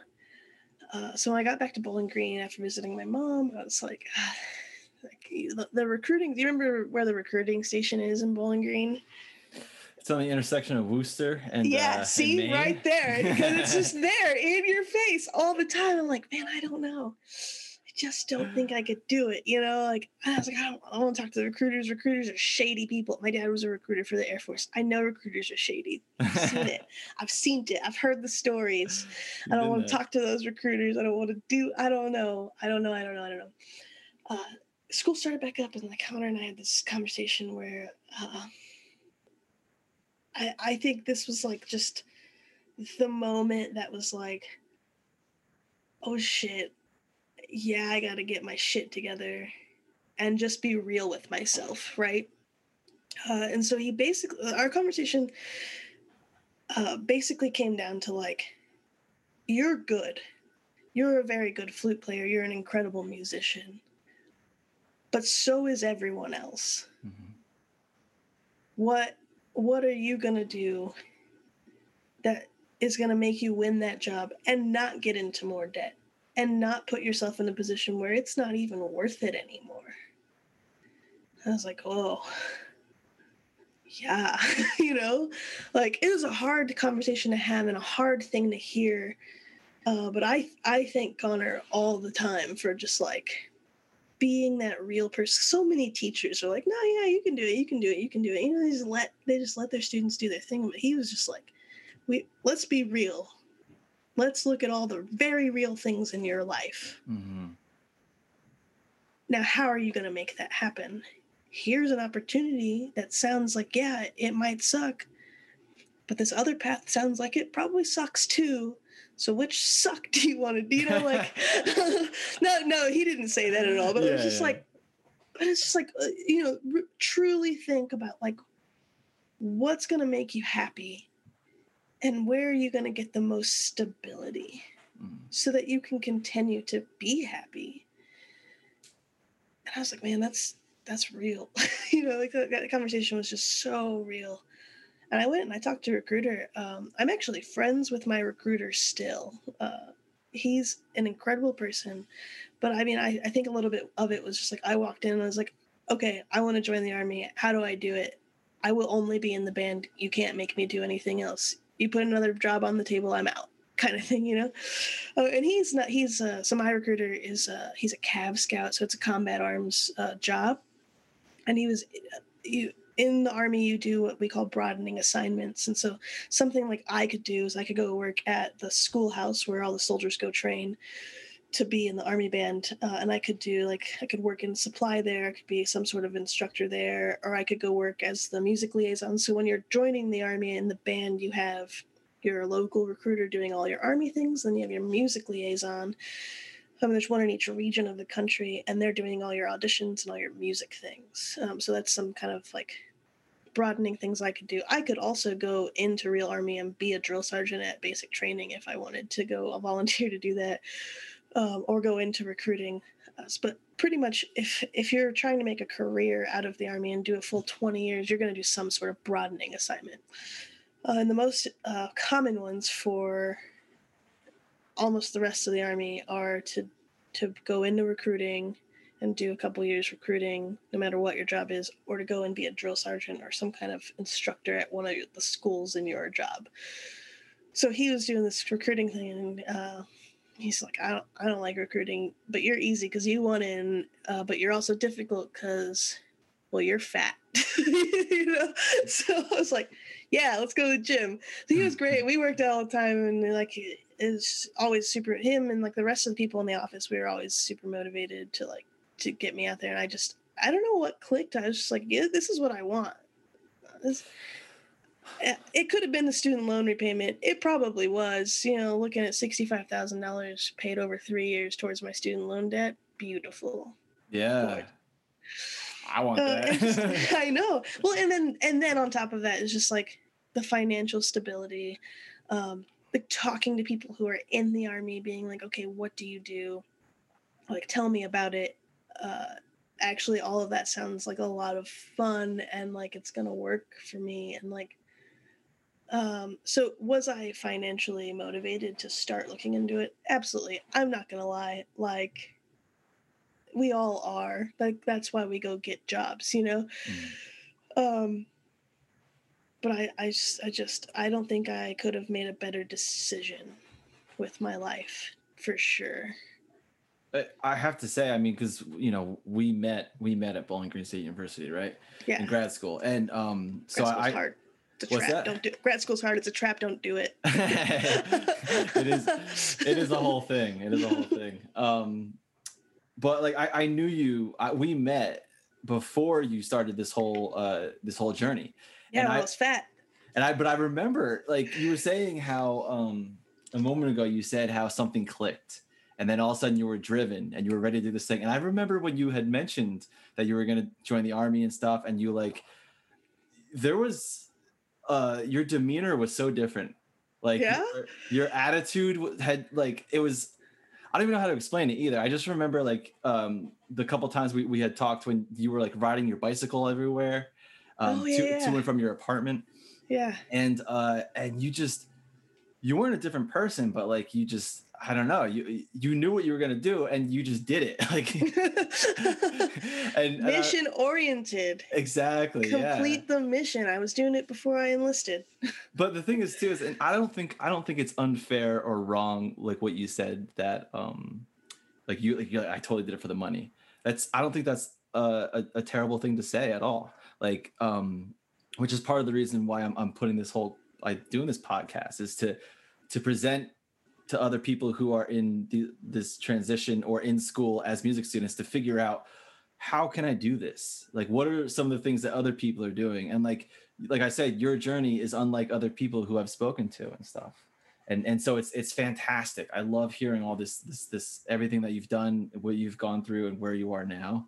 Uh, so when I got back to Bowling Green after visiting my mom, I was like, ah, like the, the recruiting. Do you remember where the recruiting station is in Bowling Green? It's on the intersection of Wooster and yeah, uh, see and right there because it's just there in your face all the time. I'm like, man, I don't know. I just don't think I could do it. You know, like I was like, I don't, I don't want to talk to the recruiters. Recruiters are shady people. My dad was a recruiter for the Air Force. I know recruiters are shady. I've seen it. I've seen it. I've heard the stories. I don't want to talk to those recruiters. I don't want to do. I don't know. I don't know. I don't know. I don't know. Uh, school started back up, and like Connor and I had this conversation where uh, I I think this was like just the moment that was like, oh shit, yeah, I got to get my shit together and just be real with myself, right? Uh, and so he basically, our conversation uh, basically came down to like, you're good. You're a very good flute player. You're an incredible musician but so is everyone else. Mm-hmm. What what are you going to do that is going to make you win that job and not get into more debt and not put yourself in a position where it's not even worth it anymore? I was like, "Oh, yeah, you know, like it was a hard conversation to have and a hard thing to hear. Uh, but I I thank Connor all the time for just like being that real person. So many teachers are like, "No, yeah, you can do it. You can do it. You can do it." You know, they just let they just let their students do their thing. But he was just like, "We let's be real. Let's look at all the very real things in your life." Mm-hmm. Now, how are you going to make that happen? Here's an opportunity that sounds like, yeah, it might suck, but this other path sounds like it probably sucks too so which suck do you want to do? You know, like, no, no, he didn't say that at all. But yeah, it was just yeah. like, but it's just like, uh, you know, r- truly think about like, what's going to make you happy and where are you going to get the most stability mm. so that you can continue to be happy. And I was like, man, that's, that's real. you know, like that, that conversation was just so real and I went and I talked to a recruiter. Um, I'm actually friends with my recruiter still. Uh, he's an incredible person. But I mean, I, I think a little bit of it was just like I walked in and I was like, okay, I want to join the army. How do I do it? I will only be in the band. You can't make me do anything else. You put another job on the table, I'm out, kind of thing, you know. Oh, and he's not. He's uh, so recruiter is uh, he's a Cav scout, so it's a combat arms uh, job, and he was uh, you in the army you do what we call broadening assignments and so something like i could do is i could go work at the schoolhouse where all the soldiers go train to be in the army band uh, and i could do like i could work in supply there i could be some sort of instructor there or i could go work as the music liaison. So when you're joining the army in the band you have your local recruiter doing all your army things then you have your music liaison um, there's one in each region of the country and they're doing all your auditions and all your music things. Um, so that's some kind of like broadening things i could do. I could also go into real army and be a drill sergeant at basic training if i wanted to go volunteer to do that um, or go into recruiting us. But pretty much, if if you're trying to make a career out of the army and do a full 20 years, you're going to do some sort of broadening assignment. Uh, and the most uh, common ones for almost the rest of the army are to to go into recruiting and do a couple years recruiting, no matter what your job is, or to go and be a drill sergeant or some kind of instructor at one of the schools in your job. So he was doing this recruiting thing, and uh, he's like, I don't, I don't like recruiting, but you're easy because you want in, uh, but you're also difficult because, well, you're fat, you know. So I was like, yeah, let's go to the gym. So he was great. We worked out all the time, and like, is always super. Him and like the rest of the people in the office, we were always super motivated to like to get me out there. And I just, I don't know what clicked. I was just like, yeah, this is what I want. This, it could have been the student loan repayment. It probably was. You know, looking at sixty-five thousand dollars paid over three years towards my student loan debt. Beautiful. Yeah. Lord. I want uh, that. just, I know. Well, and then and then on top of that is just like the financial stability, um, like talking to people who are in the army, being like, okay, what do you do? Like, tell me about it. Uh, actually, all of that sounds like a lot of fun and like it's gonna work for me. And like, um, so was I financially motivated to start looking into it? Absolutely. I'm not gonna lie. Like we all are. Like that's why we go get jobs, you know? Mm. Um but I, I just I just I don't think I could have made a better decision with my life for sure. I have to say, I mean, because you know, we met we met at Bowling Green State University, right? Yeah. In grad school, and um, so I, hard. It's a What's trap. That? Don't do it. Grad school's hard. It's a trap. Don't do it. it is. It is a whole thing. It is a whole thing. Um, but like I, I knew you. I, we met before you started this whole uh this whole journey. Yeah, I, I was fat. And I, but I remember like you were saying how um a moment ago you said how something clicked and then all of a sudden you were driven and you were ready to do this thing and i remember when you had mentioned that you were going to join the army and stuff and you like there was uh your demeanor was so different like yeah? your, your attitude had like it was I don't even know how to explain it either. I just remember like um, the couple times we, we had talked when you were like riding your bicycle everywhere um, oh, yeah, to, yeah. to and from your apartment. Yeah. And uh, and you just you weren't a different person, but like you just I don't know. You you knew what you were gonna do, and you just did it. Like and mission uh, oriented. Exactly. Complete yeah. the mission. I was doing it before I enlisted. but the thing is, too, is and I don't think I don't think it's unfair or wrong, like what you said that um, like you like, I totally did it for the money. That's I don't think that's a, a, a terrible thing to say at all. Like um, which is part of the reason why I'm I'm putting this whole like doing this podcast is to to present to other people who are in the, this transition or in school as music students to figure out how can I do this? Like, what are some of the things that other people are doing? And like, like I said, your journey is unlike other people who I've spoken to and stuff. And and so it's it's fantastic. I love hearing all this this this everything that you've done, what you've gone through, and where you are now.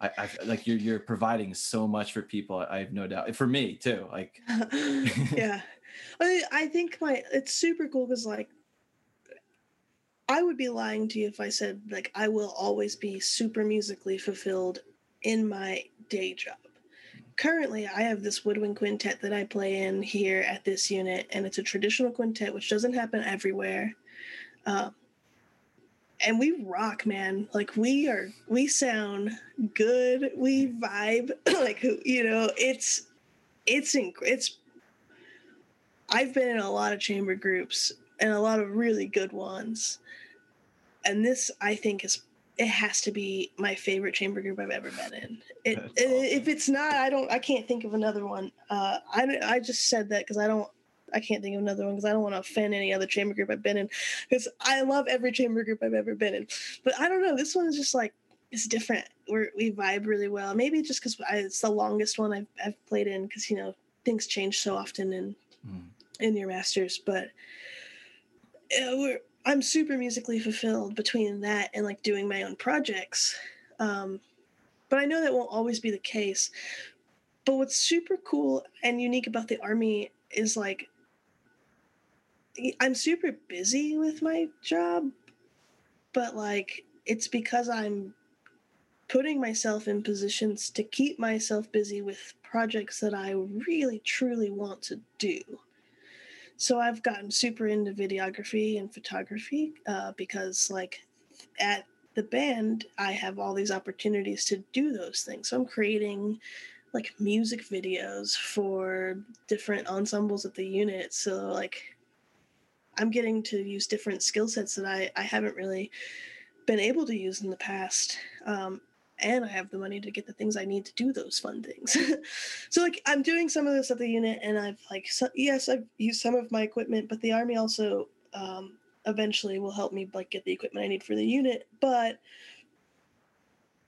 I, I like you're you're providing so much for people. I have no doubt for me too. Like, yeah, I I think my it's super cool because like I would be lying to you if I said like I will always be super musically fulfilled in my day job. Currently, I have this woodwind quintet that I play in here at this unit, and it's a traditional quintet, which doesn't happen everywhere. Uh, and we rock, man. Like we are, we sound good. We vibe. like you know, it's it's inc- it's. I've been in a lot of chamber groups and a lot of really good ones, and this I think is it has to be my favorite chamber group I've ever been in. It, awesome. if it's not, I don't, I can't think of another one. Uh, I I just said that because I don't, I can't think of another one because I don't want to offend any other chamber group I've been in because I love every chamber group I've ever been in. But I don't know, this one is just like it's different. we we vibe really well. Maybe just because it's the longest one I've I've played in because you know things change so often in mm. in your masters, but. Uh, I'm super musically fulfilled between that and like doing my own projects. Um, but I know that won't always be the case. But what's super cool and unique about the army is like I'm super busy with my job, but like it's because I'm putting myself in positions to keep myself busy with projects that I really truly want to do. So I've gotten super into videography and photography uh, because, like, at the band, I have all these opportunities to do those things. So I'm creating like music videos for different ensembles at the unit. So, like, I'm getting to use different skill sets that I, I haven't really been able to use in the past. Um, and I have the money to get the things I need to do those fun things. so like I'm doing some of this at the unit, and I've like so, yes, I've used some of my equipment, but the army also um, eventually will help me like get the equipment I need for the unit. But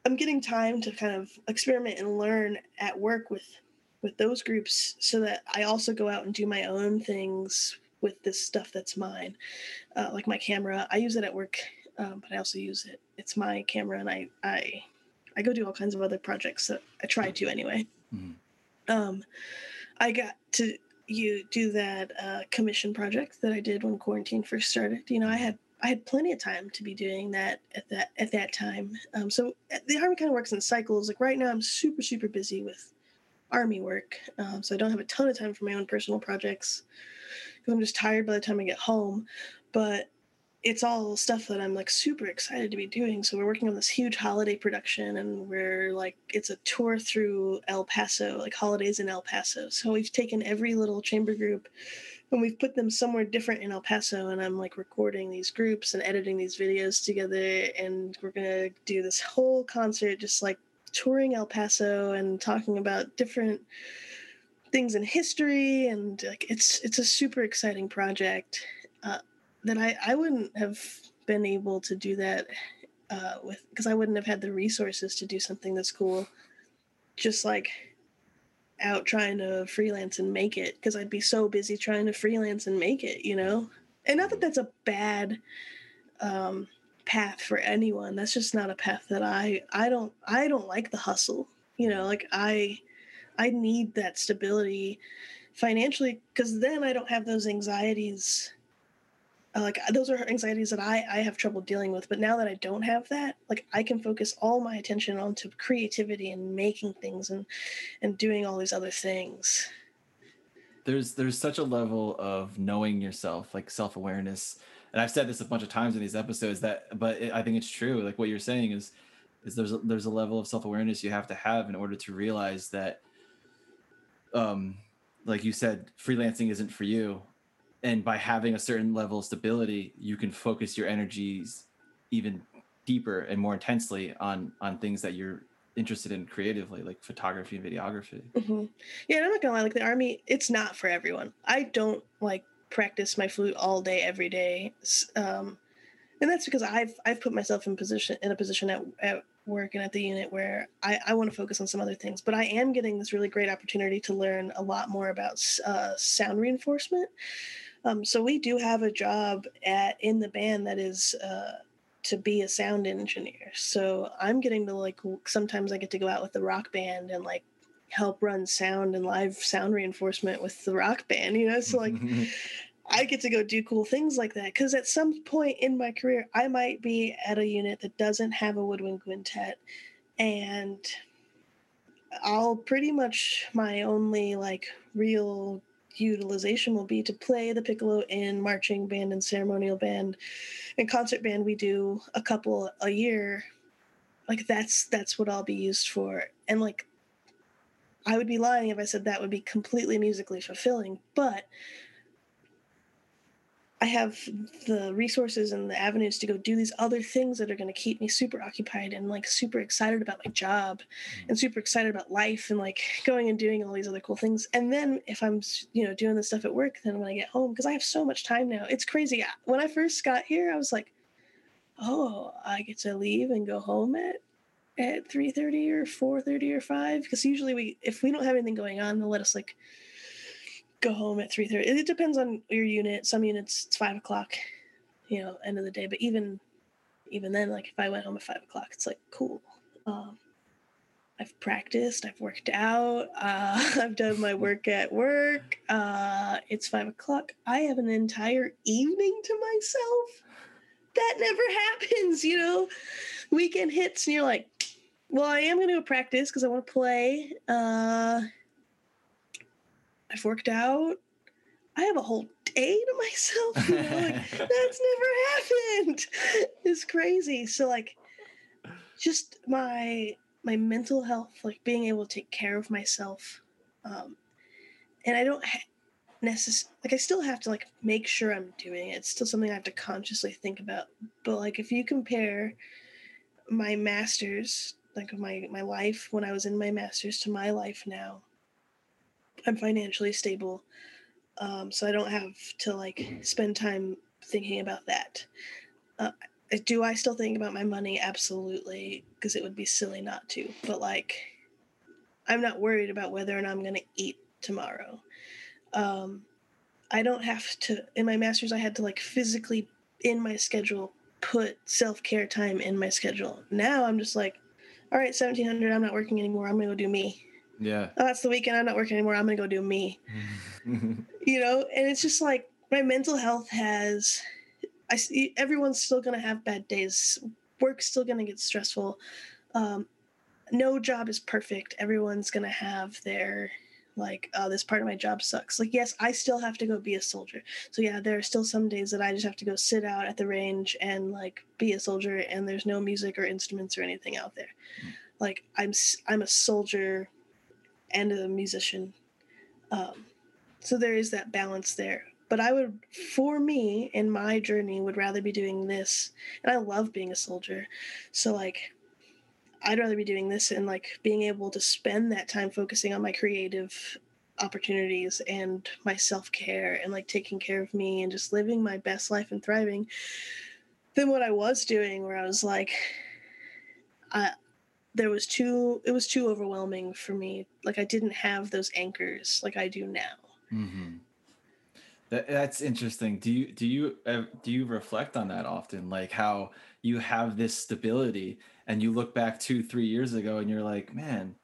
I'm getting time to kind of experiment and learn at work with with those groups, so that I also go out and do my own things with this stuff that's mine, uh, like my camera. I use it at work, um, but I also use it. It's my camera, and I I I go do all kinds of other projects that I try to anyway. Mm-hmm. Um, I got to you do that uh, commission project that I did when quarantine first started. You know, I had I had plenty of time to be doing that at that at that time. Um, so uh, the army kind of works in cycles. Like right now, I'm super super busy with army work, um, so I don't have a ton of time for my own personal projects I'm just tired by the time I get home. But it's all stuff that I'm like super excited to be doing. So we're working on this huge holiday production and we're like it's a tour through El Paso, like holidays in El Paso. So we've taken every little chamber group and we've put them somewhere different in El Paso and I'm like recording these groups and editing these videos together and we're going to do this whole concert just like touring El Paso and talking about different things in history and like it's it's a super exciting project. Uh, that I, I wouldn't have been able to do that uh, with because I wouldn't have had the resources to do something that's cool. Just like out trying to freelance and make it because I'd be so busy trying to freelance and make it, you know. And not that that's a bad um, path for anyone. That's just not a path that I I don't I don't like the hustle. You know, like I I need that stability financially because then I don't have those anxieties like those are anxieties that I, I have trouble dealing with but now that i don't have that like i can focus all my attention onto creativity and making things and and doing all these other things. There's there's such a level of knowing yourself like self-awareness and i've said this a bunch of times in these episodes that but it, i think it's true like what you're saying is is there's a, there's a level of self-awareness you have to have in order to realize that um like you said freelancing isn't for you and by having a certain level of stability you can focus your energies even deeper and more intensely on on things that you're interested in creatively like photography and videography mm-hmm. yeah i'm not gonna lie like the army it's not for everyone i don't like practice my flute all day every day um, and that's because i've i've put myself in position in a position at, at work and at the unit where I, I want to focus on some other things. But I am getting this really great opportunity to learn a lot more about uh, sound reinforcement. Um, so we do have a job at in the band that is uh, to be a sound engineer. So I'm getting to like sometimes I get to go out with the rock band and like help run sound and live sound reinforcement with the rock band. You know, so like. I get to go do cool things like that because at some point in my career, I might be at a unit that doesn't have a woodwind quintet, and I'll pretty much my only like real utilization will be to play the piccolo in marching band and ceremonial band and concert band we do a couple a year. Like that's that's what i'll be used for. And like i would be lying if i said that would be completely musically fulfilling but I have the resources and the avenues to go do these other things that are going to keep me super occupied and like super excited about my job Mm-hmm. and super excited about life and like going and doing all these other cool things. And then if I'm, you know, doing this stuff at work, then when I get home, because I have so much time now, it's crazy. When I first got here, I was like, oh, I get to leave and go home at at 3.30 or 4.30 or 5 because usually we if we don't have anything going on they'll let us like go home at 3.30 it depends on your unit. Some units it's 5 o'clock you know end of the day. But even even then like if i went home at 5 o'clock it's like cool. Um, i've practiced i've worked out uh, i've done my work at work uh, it's 5 o'clock. I have an entire evening to myself. That never happens you know? Weekend hits and you're like well i am going to go practice because i want to play uh, I've worked out. I have a whole day to myself. You know? like, that's never happened. It's crazy. So like, just my my mental health, like being able to take care of myself, um, and I don't ha- necessarily like I still have to like make sure I'm doing it. It's still something I have to consciously think about. But like, if you compare my masters, like my my life when I was in my masters to my life now, I'm financially stable, um, so I don't have to like spend time thinking about that. Uh, do I still think about my money? Absolutely, because it would be silly not to. But like, I'm not worried about whether or not I'm going to eat tomorrow. Um, I don't have to. In my masters, I had to like physically in my schedule put self care time in my schedule. Now I'm just like, all right, 1700. I'm not working anymore. I'm going to go do me yeah oh, that's the weekend. I'm not working anymore. I'm gonna go do me. You know, and it's just like my mental health has. I see everyone's still gonna have bad days. Work's still gonna get stressful. Um, no job is perfect. Everyone's gonna have their like, oh, this part of my job sucks. Like, yes, I still have to go be a soldier. So yeah, there are still some days that I just have to go sit out at the range and like be a soldier, and there's no music or instruments or anything out there. Mm. Like I'm I'm a soldier and a musician. Um, so there is that balance there. But I would, for me, in my journey, would rather be doing this. And I love being a soldier. So, like, I'd rather be doing this and, like, being able to spend that time focusing on my creative opportunities and my self care and, like, taking care of me and just living my best life and thriving than what I was doing, where I was like, I, there was too it was too overwhelming for me like i didn't have those anchors like i do now hmm That, that's interesting. Do you do you uh, do you reflect on that often? Like how you have this stability, and you look back two three years ago, and you're like, man,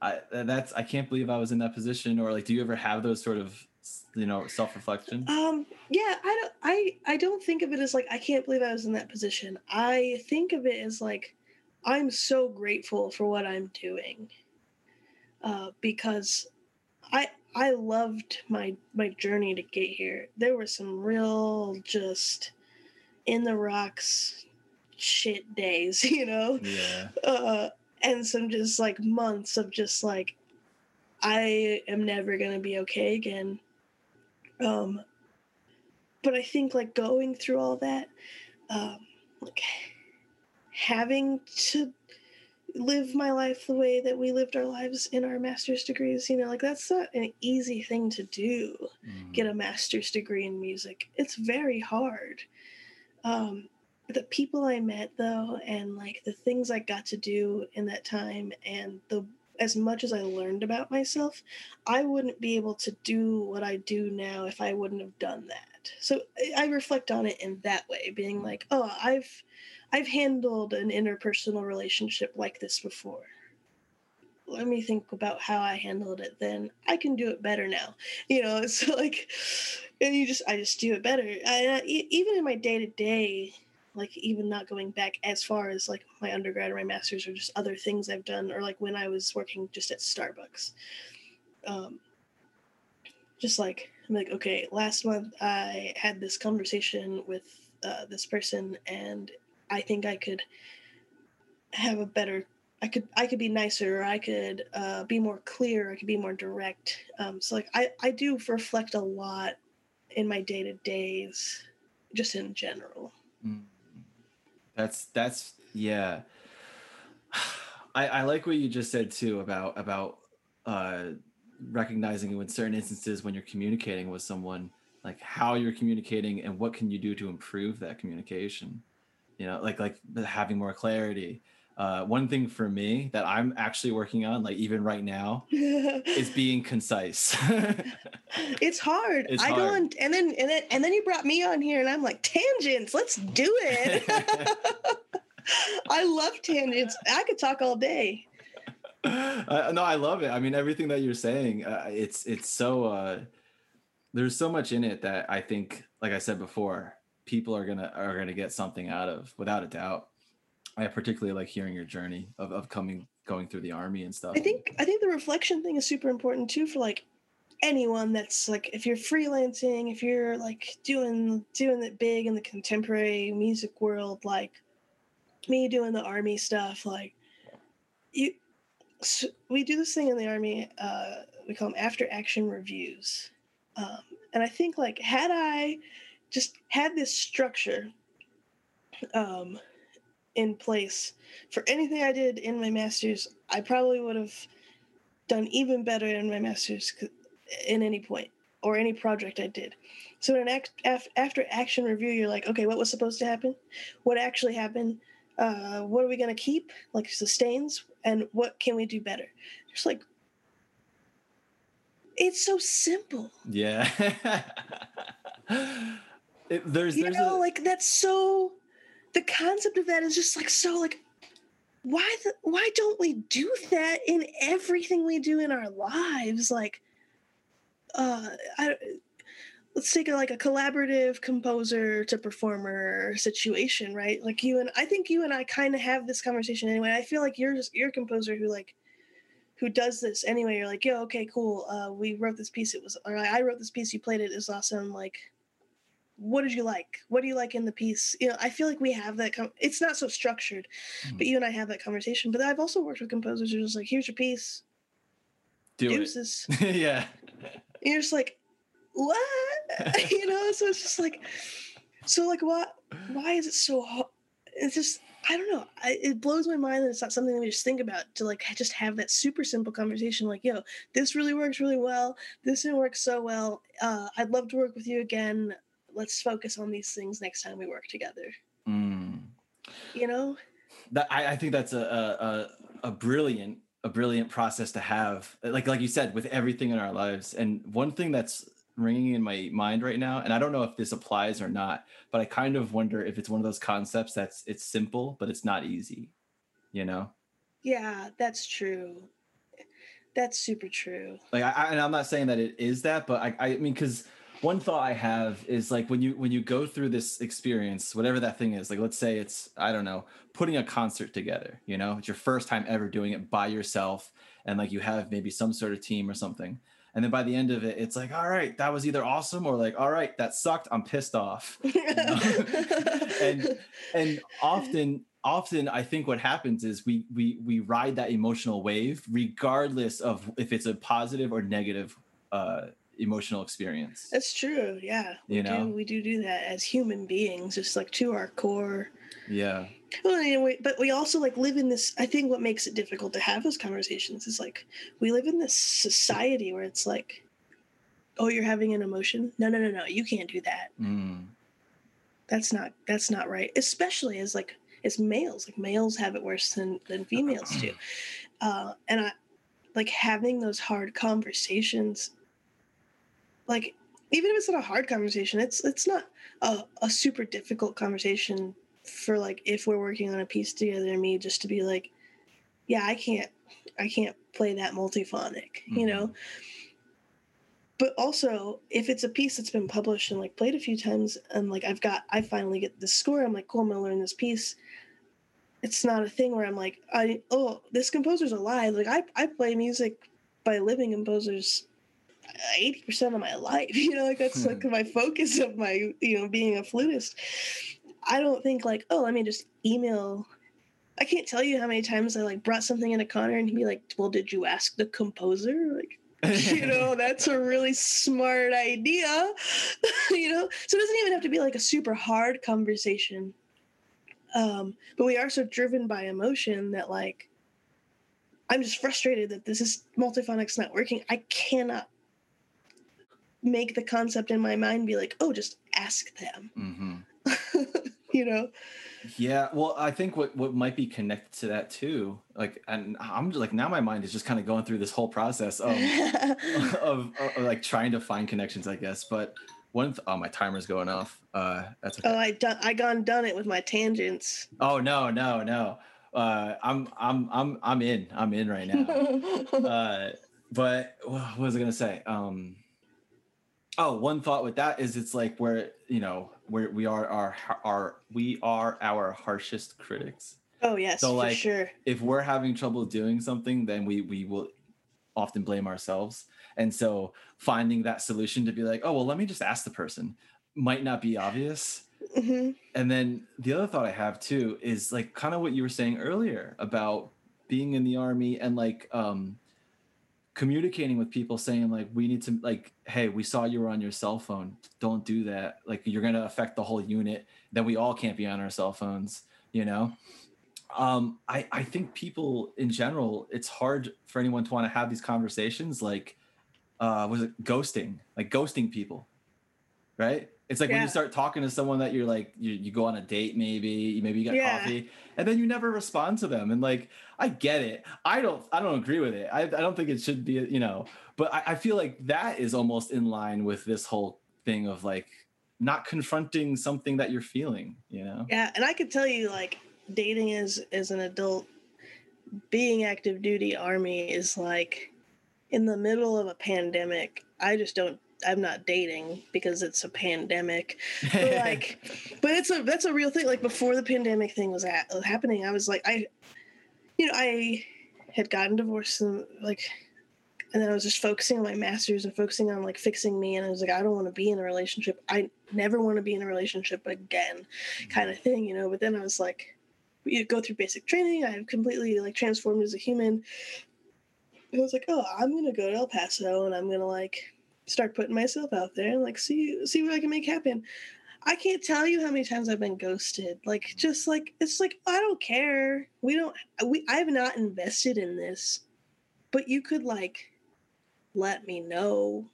I that's I can't believe I was in that position. Or like, do you ever have those sort of you know self reflection? um yeah i don't i i don't think of it as like i can't believe i was in that position i think of it as like i'm so grateful for what i'm doing uh because i i loved my my journey to get here there were some real just in the rocks shit days you know Yeah. uh, and some just like months of just like I am never gonna be okay again. Um, but I think like going through all that, um, like having to live my life the way that we lived our lives in our master's degrees, you know, like that's not an easy thing to do. Mhm. Get a master's degree in music. It's very hard. Um, the people I met though, and like the things I got to do in that time, and the as much as I learned about myself, I wouldn't be able to do what I do now if I wouldn't have done that. So I- reflect on it in that way, being like, oh, I've I've handled an interpersonal relationship like this before. Let me think about how I handled it then. I can do it better now. You know, it's like, and you just, I just do it better. I- even in my day to day, like even not going back as far as like my undergrad or my master's or just other things I've done, or like when I was working just at Starbucks. Um, just like I'm like, okay, last month I had this conversation with uh, this person, and I think I could have a better. I could I could be nicer, or I could uh, be more clear. I could be more direct. Um, so like I I do reflect a lot in my day to days, just in general. Mm. That's that's yeah. I, I like what you just said too about about uh, recognizing in certain instances when you're communicating with someone, like how you're communicating and what can you do to improve that communication. You know, like like having more clarity. Uh, one thing for me that I'm actually working on, like even right now, is being concise. it's hard. It's I hard. go on, and then and then and then you brought me on here, and I'm like tangents. Let's do it. I love tangents. I could talk all day. Uh, no, I love it. I mean, everything that you're saying, uh, it's it's so uh, there's so much in it that I think, like I said before, people are gonna are gonna get something out of, without a doubt. I particularly like hearing your journey of, of coming going through the army and stuff. I think I think the reflection thing is super important too for like anyone that's like if you're freelancing, if you're like doing doing it big in the contemporary music world, like me doing the army stuff, like you so we do this thing in the army. Uh, we call them after action reviews, um, and I think like had I just had this structure um, in place for anything I did in my masters, I probably would have done even better in my masters in any point or any project I did. So in an act, after action review, you're like, okay, what was supposed to happen? What actually happened? Uh, what are we going to keep? Like sustains? And what can we do better? Just like, it's so simple. Yeah. it, there's, you there's know, a... like that's so, the concept of that is just like so like why the, why don't we do that in everything we do in our lives? Like uh I, let's take a, like a collaborative composer to performer situation right? Like you and i think you and i kind of have this conversation anyway. I feel like you're just you're a composer who like who does this anyway. You're like yo okay cool. Uh we wrote this piece. It was or i wrote this piece. You played it. it is awesome. Like what did you like? What do you like in the piece? You know i feel like we have that com- it's not so structured mm. but you and i have that conversation but i've also worked with composers who are just like here's your piece. Do Deuces. it yeah. And you're just like what? You know so it's just like so like what why is it so hard? It's just i don't know. I, it blows my mind that it's not something that we just think about to like just have that super simple conversation like yo this really works really well. This didn't work so well. Uh, i'd love to work with you again let's focus on these things next time we work together. Mm. You know, that I, I think that's a, a a brilliant a brilliant process to have. Like like you said, with everything in our lives. And one thing that's ringing in my mind right now, and I don't know if this applies or not, but I kind of wonder if it's one of those concepts that's it's simple but it's not easy. You know? Yeah, that's true. That's super true. Like I, and I'm not saying that it is that, but I I mean because one thought I have is like when you when you go through this experience, whatever that thing is, like let's say it's I don't know, putting a concert together, you know, it's your first time ever doing it by yourself and like you have maybe some sort of team or something. And then by the end of it, it's like, all right, that was either awesome or like, all right, that sucked. I'm pissed off. and and often often I think what happens is we we we ride that emotional wave regardless of if it's a positive or negative uh, emotional experience. That's true. Yeah. We you know, do, we do do that as human beings, just like to our core. Yeah. Well, anyway, but we also like live in this. I think what makes it difficult to have those conversations is like we live in this society where it's like, oh, you're having an emotion. No, no, no, no. You can't do that. Mm. That's not. That's not right. Especially as like as males. Like males have it worse than than females do. Uh, and I like having those hard conversations like even if it's not a hard conversation it's it's not a, a super difficult conversation for like if we're working on a piece together and me just to be like yeah i can't i can't play that multiphonic mm-hmm. you know but also if it's a piece that's been published and like played a few times and like i've got i finally get the score i'm like cool i'm gonna learn this piece it's not a thing where i'm like i oh this composer's alive like i, I play music by living composers 80% of my life you know like that's like my focus of my you know being a flutist. I don't think like oh let me just email. I can't tell you how many times i like brought something into connor and he'd be like well did you ask the composer? Like you know that's a really smart idea. You know so it doesn't even have to be like a super hard conversation. Um but we are so driven by emotion that like i'm just frustrated that this is multiphonics not working. I cannot make the concept in my mind be like oh just ask them Mm-hmm. you know Yeah, well, I think what what might be connected to that too, like, and I'm just like now my mind is just kind of going through this whole process of of, of, like trying to find connections, I guess. But one, th- oh, my timer's going off. Uh, that's okay. oh i done i gone done it with my tangents Oh no, no, no. Uh, I'm I'm I'm I'm in. I'm in right now. uh, but what was I gonna say? Um, oh, one thought with that is it's like where you know where we are our our we are our harshest critics. oh yes So, like, sure If we're having trouble doing something, then we we will often blame ourselves. And so finding that solution to be like, oh well, let me just ask the person might not be obvious. hmm And then the other thought I have too is like kind of what you were saying earlier about being in the army and like um communicating with people saying like we need to like hey we saw you were on your cell phone. Don't do that. Like you're going to affect the whole unit. Then we all can't be on our cell phones you know? Um i i think people in general it's hard for anyone to want to have these conversations like uh was it ghosting? Like ghosting people right it's like when you start talking to someone that you're like you, you go on a date maybe maybe you got Yeah. coffee and then you never respond to them and like i get it i don't i don't agree with it i, I don't think it should be you know but I, I feel like that is almost in line with this whole thing of like not confronting something that you're feeling you know Yeah, and I could tell you like dating as as an adult, being active duty army is like in the middle of a pandemic. I just don't. I'm not dating because it's a pandemic. But like, but it's a that's a real thing. Like before the pandemic thing was at, happening, I was like, I, you know, I had gotten divorced and like. And then I was just focusing on my masters and focusing on like fixing me. And I was like, I don't want to be in a relationship. I never want to be in a relationship again kind of mm-hmm. thing, you know. But then I was like, you go through basic training. I've completely like transformed as a human. And I was like, oh, I'm gonna go to El Paso and I'm gonna like start putting myself out there and like see see what I can make happen. I can't tell you how many times I've been ghosted. Like just like it's like I don't care. We don't. We I have not invested in this, but you could like let me know.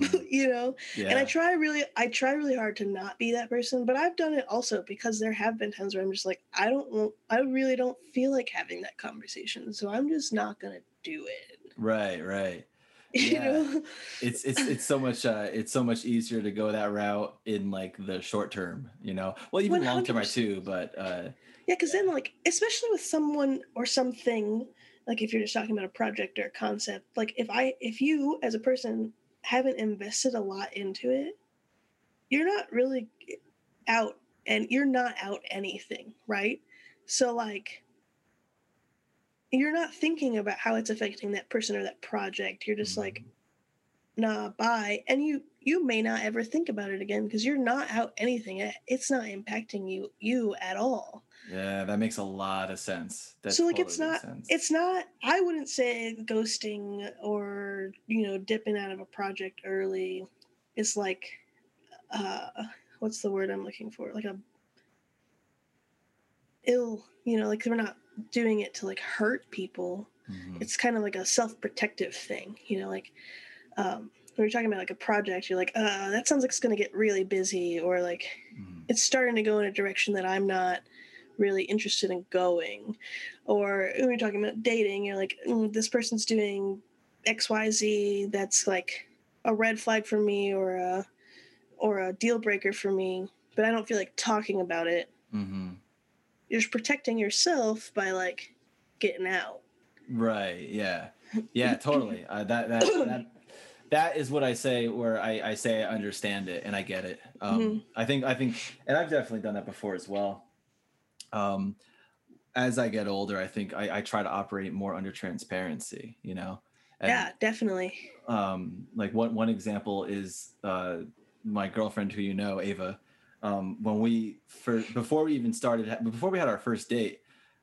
Mhm. you know yeah and i try really i try really hard to not be that person but i've done it also because there have been times where i'm just like i don't want i really don't feel like having that conversation so i'm just not gonna do it right right you Yeah. know? It's it's it's so much uh it's so much easier to go that route in like the short term you know? Well even long term too but uh yeah because then like especially with someone or something like if you're just talking about a project or a concept like if i if you as a person haven't invested a lot into it you're not really out and you're not out anything right? So like you're not thinking about how it's affecting that person or that project. You're just like nah bye. And you you may not ever think about it again because you're not out anything. It's not impacting you you at all. Yeah that makes a lot of sense. That so like it's not it's not i wouldn't say ghosting or you know dipping out of a project early is like uh what's the word i'm looking for? Like a ill you know like we're not doing it to like hurt people Mhm. it's kind of like a self-protective thing you know like um when you're talking about like a project you're like uh that sounds like it's going to get really busy or like Mhm. it's starting to go in a direction that i'm not really interested in going or when you're talking about dating you're like mm, this person's doing xyz that's like a red flag for me or a or a deal breaker for me but i don't feel like talking about it Mhm. You're just protecting yourself by like getting out right yeah yeah totally uh, that that that that is what i say where i i say i understand it and i get it um Mhm. i think i think and i've definitely done that before as well um as i get older i think i, I try to operate more under transparency you know And, yeah, definitely. Um, like one one example is uh, my girlfriend, who you know, Ava. Um, when we for before we even started, before we had our first date,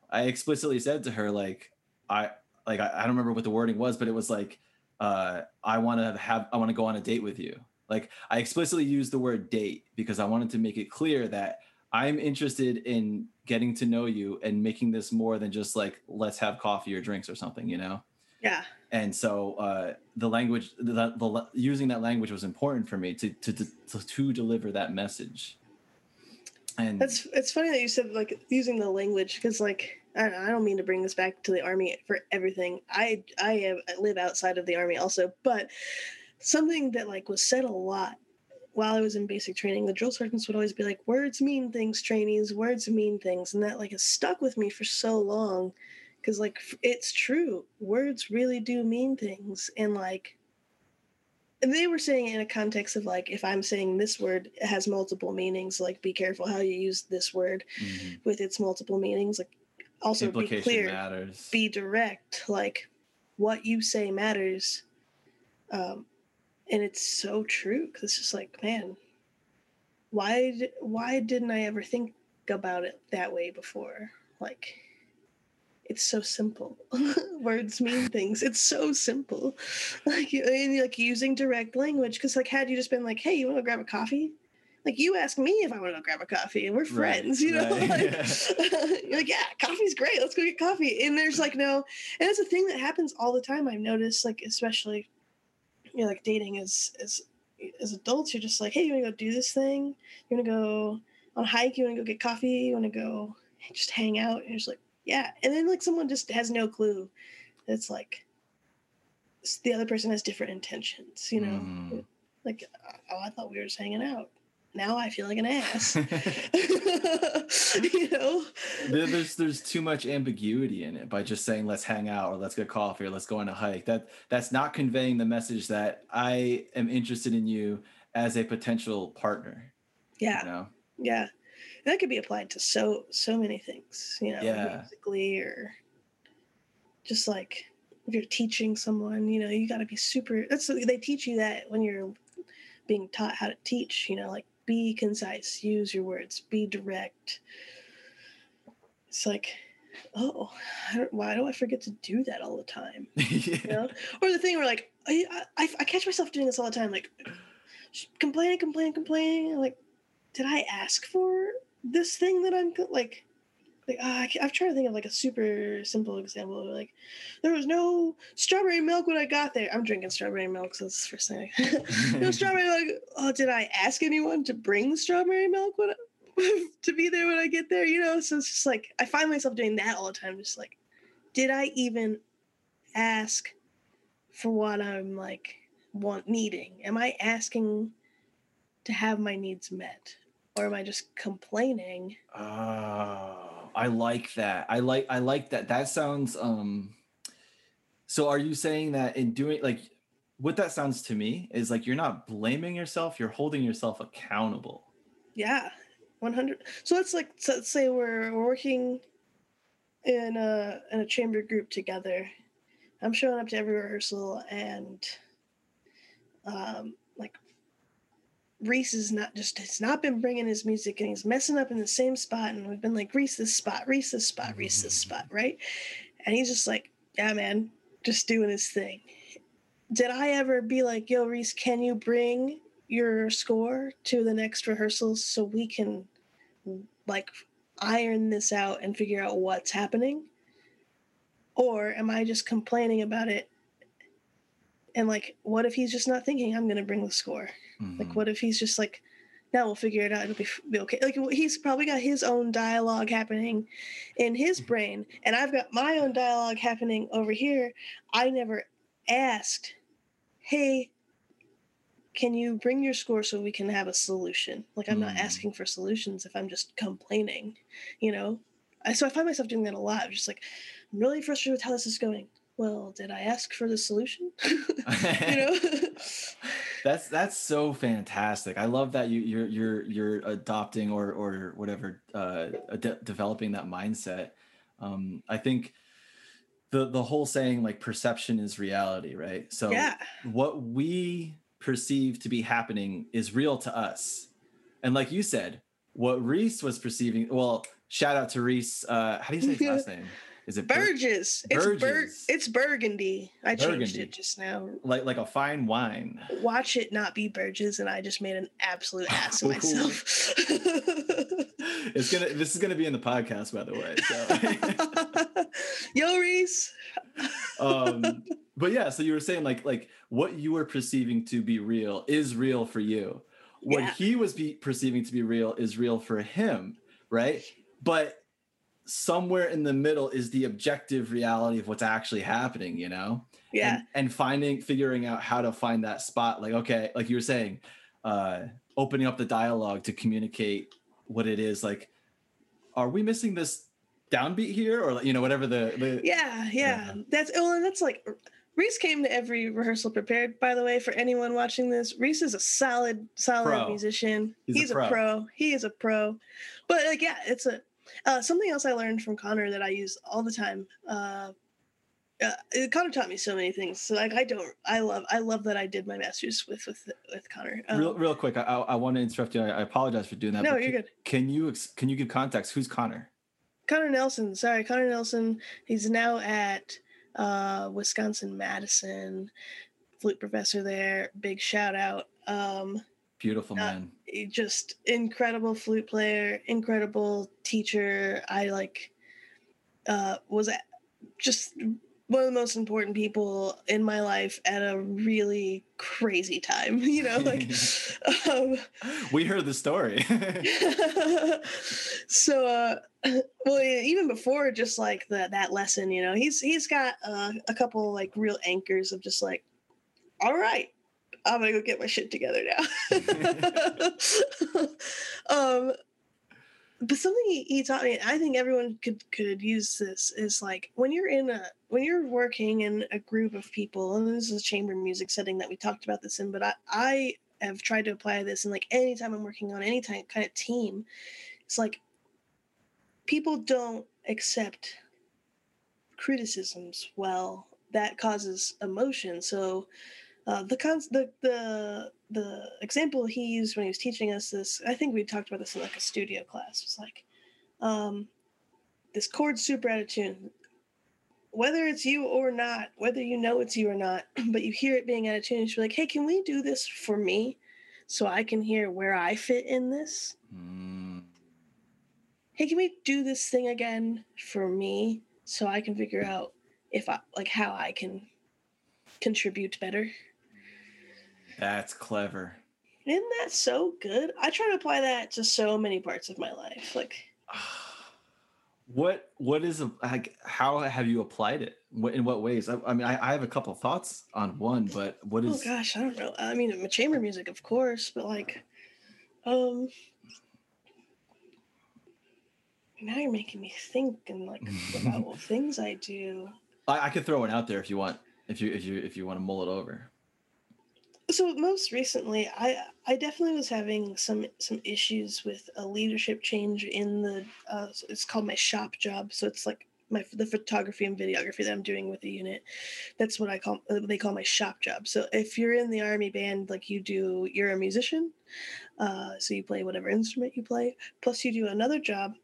I explicitly said to her like, I like I, I don't remember what the wording was, but it was like, uh, I want to have I want to go on a date with you. Like I explicitly used the word date because I wanted to make it clear that I'm interested in getting to know you and making this more than just like let's have coffee or drinks or something, you know? Yeah. And so uh, the language, the, the, using that language was important for me to to to, to deliver that message. And that's it's funny that you said like using the language because like I, don't mean to bring this back to the army for everything. I I, I live outside of the army also, but something that like was said a lot while I was in basic training, the drill sergeants would always be like, "Words mean things, trainees. Words mean things," and that like has stuck with me for so long, because like it's true. Words really do mean things, and like, they were saying in a context of like, if I'm saying this word it has multiple meanings, like be careful how you use this word mm-hmm. with its multiple meanings. Like, also be clear, matters. be direct. Like, what you say matters. Um, and it's so true because it's just like man why why didn't i ever think about it that way before like it's so simple words mean things it's so simple like and like using direct language because like had you just been like hey you want to grab a coffee like you ask me if I want to go grab a coffee and we're friends, right, you know, right. like, you're like, yeah, coffee's great. Let's go get coffee. And there's like, no, and it's a thing that happens all the time. I've noticed like, especially you know, like dating as as as adults, you're just like, hey, you want to go do this thing? You want to go on a hike? You want to go get coffee? You want to go just hang out? And you're just like, yeah. And then like someone just has no clue. It's like the other person has different intentions, you know. Mm. Like, oh, I thought we were just hanging out now I feel like an ass. you know, there's there's too much ambiguity in it by just saying let's hang out or let's get coffee or let's go on a hike. That that's not conveying the message that I am interested in you as a potential partner. Yeah. You know? Yeah. That could be applied to so so many things, you know, yeah. musically or just like if you're teaching someone, you know, you got to be super. That's they teach you that when you're being taught how to teach. You know, like be concise, use your words, be direct. It's like, oh, why do I forget to do that all the time? yeah. You know? Or the thing where like I, I, I catch myself doing this all the time, like complaining, complaining, complaining. Like, did I ask for this thing that I'm like? like uh, I'm trying to think of like a super simple example. Like there was no strawberry milk when I got there. I'm drinking strawberry milk, so that's the first thing. no strawberry milk. Oh, did I ask anyone to bring strawberry milk when I, to be there when I get there? You know, so it's just like I find myself doing that all the time. Just like, did I even ask for what I'm like want needing? Am I asking to have my needs met? Or am I just complaining? Oh I like that. I like I like that. That sounds um so are you saying that in doing like what that sounds to me is like you're not blaming yourself, you're holding yourself accountable. Yeah. 100 so let's like so let's say we're working in a in a chamber group together i'm showing up to every rehearsal and um Reese is not just has not been bringing his music and he's messing up in the same spot and we've been like Reese this spot, Reese this spot, Reese this mm-hmm. spot, right? And he's just like, yeah, man, just doing his thing. Did I ever be like, yo, Reese, can you bring your score to the next rehearsal so we can like iron this out and figure out what's happening? Or am I just complaining about it? And like, what if he's just not thinking I'm going to bring the score? Mm-hmm. Like, what if he's just like, now we'll figure it out. It'll be, be okay. Like, he's probably got his own dialogue happening in his mm-hmm. brain, and I've got my own dialogue happening over here. I never asked, hey, can you bring your score so we can have a solution? Like, I'm mm. not asking for solutions if I'm just complaining, you know? So I find myself doing that a lot. I'm just like, I'm really frustrated with how this is going well, did I ask for the solution? you know, that's that's so fantastic. I love that you you're you're you're adopting or or whatever uh, de- developing that mindset. Um, I think the the whole saying like perception is reality, right? So yeah. what we perceive to be happening is real to us. And like you said, what Reese was perceiving, well, shout out to Reese. Uh, how do you say his last name? Is it Bur- Burgess. It's Bur- it's burgundy. I changed it just now. like like a fine wine? Watch it not be Burgess, and I just made an absolute ass of myself. It's gonna this is gonna be in the podcast, by the way. So Yo, Reese. um but yeah, so you were saying like like what you were perceiving to be real is real for you. What Yeah. he was be perceiving to be real is real for him, right? But somewhere in the middle is the objective reality of what's actually happening, you know? Yeah. and, and finding figuring out how to find that spot like okay like you were saying uh opening up the dialogue to communicate what it is like are we missing this downbeat here or you know whatever the, the Yeah, yeah. That's oh, and that's like Reese came to every rehearsal prepared. By the way, for anyone watching this, Reese is a solid, solid Pro. musician. He's a He's, a, pro. pro. He is a pro. But like, yeah, it's a uh, something else I learned from Conor that I use all the time. Uh, uh, Conor taught me so many things. So like, I don't, I love, I love that I did my masters with with with Conor. Um, real, real quick I, I, want to interrupt you I, I apologize for doing that no, you're can, good. can you ex- can you give context who's conor Conor Nelson. Sorry, Conor Nelson. He's now at uh, Wisconsin Madison, flute professor there. Big shout out. Um, beautiful Uh, man he just incredible flute player, incredible teacher. I like uh, was just one of the most important people in my life at a really crazy time. You know, like. um, we heard the story so uh well even before just like the, that lesson you know he's he's got uh, a couple like real anchors of just like all right i'm gonna go get my shit together now. Um but something he, he taught me i think everyone could could use this is like when you're in a when you're working in a group of people and this is a chamber music setting that we talked about this in but i i have tried to apply this in like anytime i'm working on any type kind of team it's like people don't accept criticisms well. That causes emotion. So uh, the, cons- the the the example he used when he was teaching us this i think we talked about this in like a studio class was like um, this chord super out of tune whether it's you or not whether you know it's you or not but you hear it being out of tune you're like hey can we do this for me so i can hear where i fit in this? Mm. hey can we do this thing again for me so i can figure out if i like how i can contribute better that's clever. Isn't that so good? I try to apply that to so many parts of my life like what what is a, like how have you applied it? What, in what ways? I, I mean I, I have a couple thoughts on one but what is? oh gosh i don't know. I mean chamber music of course but like um now you're making me think and like about all things i do. I, I could throw one out there if you want if you if you if you want to mull it over so most recently i i definitely was having some some issues with a leadership change in the uh it's called my shop job. So it's like my the photography and videography that i'm doing with the unit. That's what i call uh, they call my shop job. So if you're in the army band like you do you're a musician uh so you play whatever instrument you play. Plus you do another job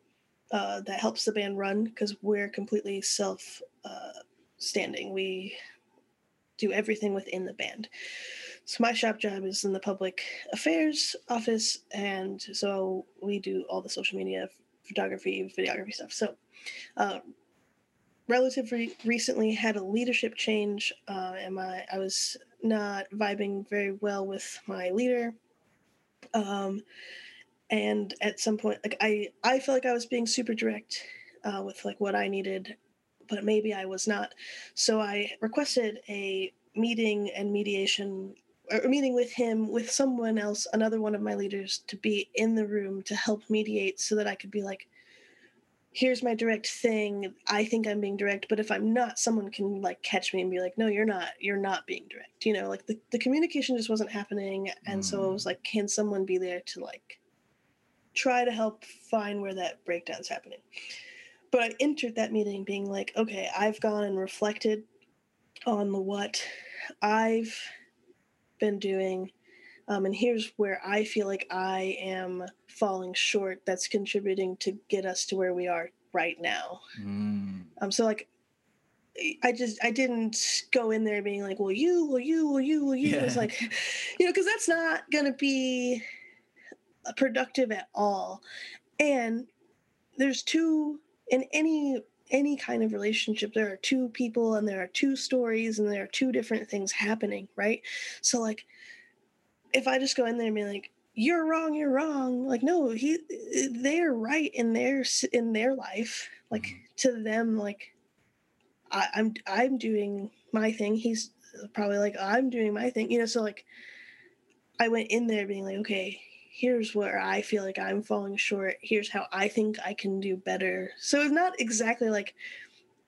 uh that helps the band run because we're completely self uh standing. We do everything within the band so my shop job is in the public affairs office, and so we do all the social media, photography, videography stuff. So, uh, relatively recently had a leadership change, uh, and my I was not vibing very well with my leader. Um, and at some point, like I I felt like I was being super direct uh, with like what I needed, but maybe I was not. So I requested a meeting and mediation or meeting with him with someone else another one of my leaders to be in the room to help mediate so that i could be like here's my direct thing. I think i'm being direct but if i'm not someone can like catch me and be like no you're not. You're not being direct you know like the, the communication just wasn't happening and so it was mm. like can someone be there to like try to help find where that breakdown's happening? But I entered that meeting being like, okay, I've gone and reflected on the what I've been doing. Um, and here's where I feel like I am falling short that's contributing to get us to where we are right now. Mm. Um, so like I just I didn't go in there being like, well, you, well, you, well, you, well, you. It's Yeah. like, you know, because that's not gonna be productive at all. And there's two in any any kind of relationship there are two people and there are two stories and there are two different things happening right so like if i just go in there and be like you're wrong you're wrong like no he they're right in their in their life like Mhm. to them like I, i'm i'm doing my thing he's probably like i'm doing my thing you know so like i went in there being like okay here's where i feel like i'm falling short. Here's how i think i can do better. So it's not exactly like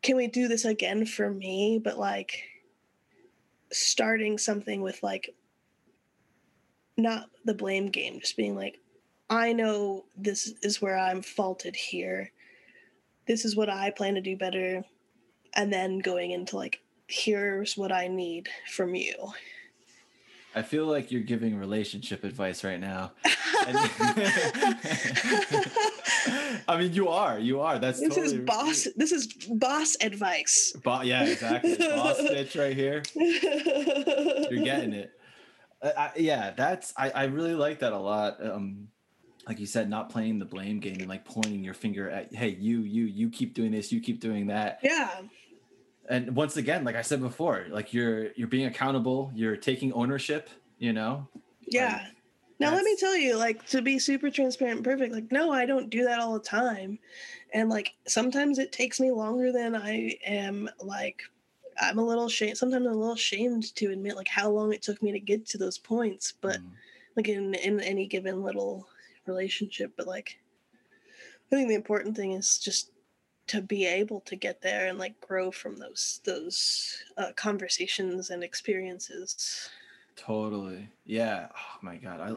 can we do this again for me? but like starting something with like not the blame game just being like i know this is where i'm faulted here. This is what i plan to do better and then going into like here's what i need from you I feel like you're giving relationship advice right now. I mean, you are. You are. That's this totally is boss this is boss advice Bo- yeah, exactly. Boss bitch right here. You're getting it. I, I, yeah, that's. I, I really like that a lot. Um, like you said, not playing the blame game and like pointing your finger at, hey, you, you, you keep doing this, you keep doing that. yeah And once again, like I said before, like you're you're being accountable. You're taking ownership. You know. yeah now let me tell you like to be super transparent and perfect like no i don't do that all the time and like sometimes it takes me longer than i am like i'm a little shame sometimes i'm a little shamed to admit like how long it took me to get to those points but Mm. like in in any given little relationship but like i think the important thing is just to be able to get there and like grow from those those uh, conversations and experiences Totally. Yeah. Oh my god. I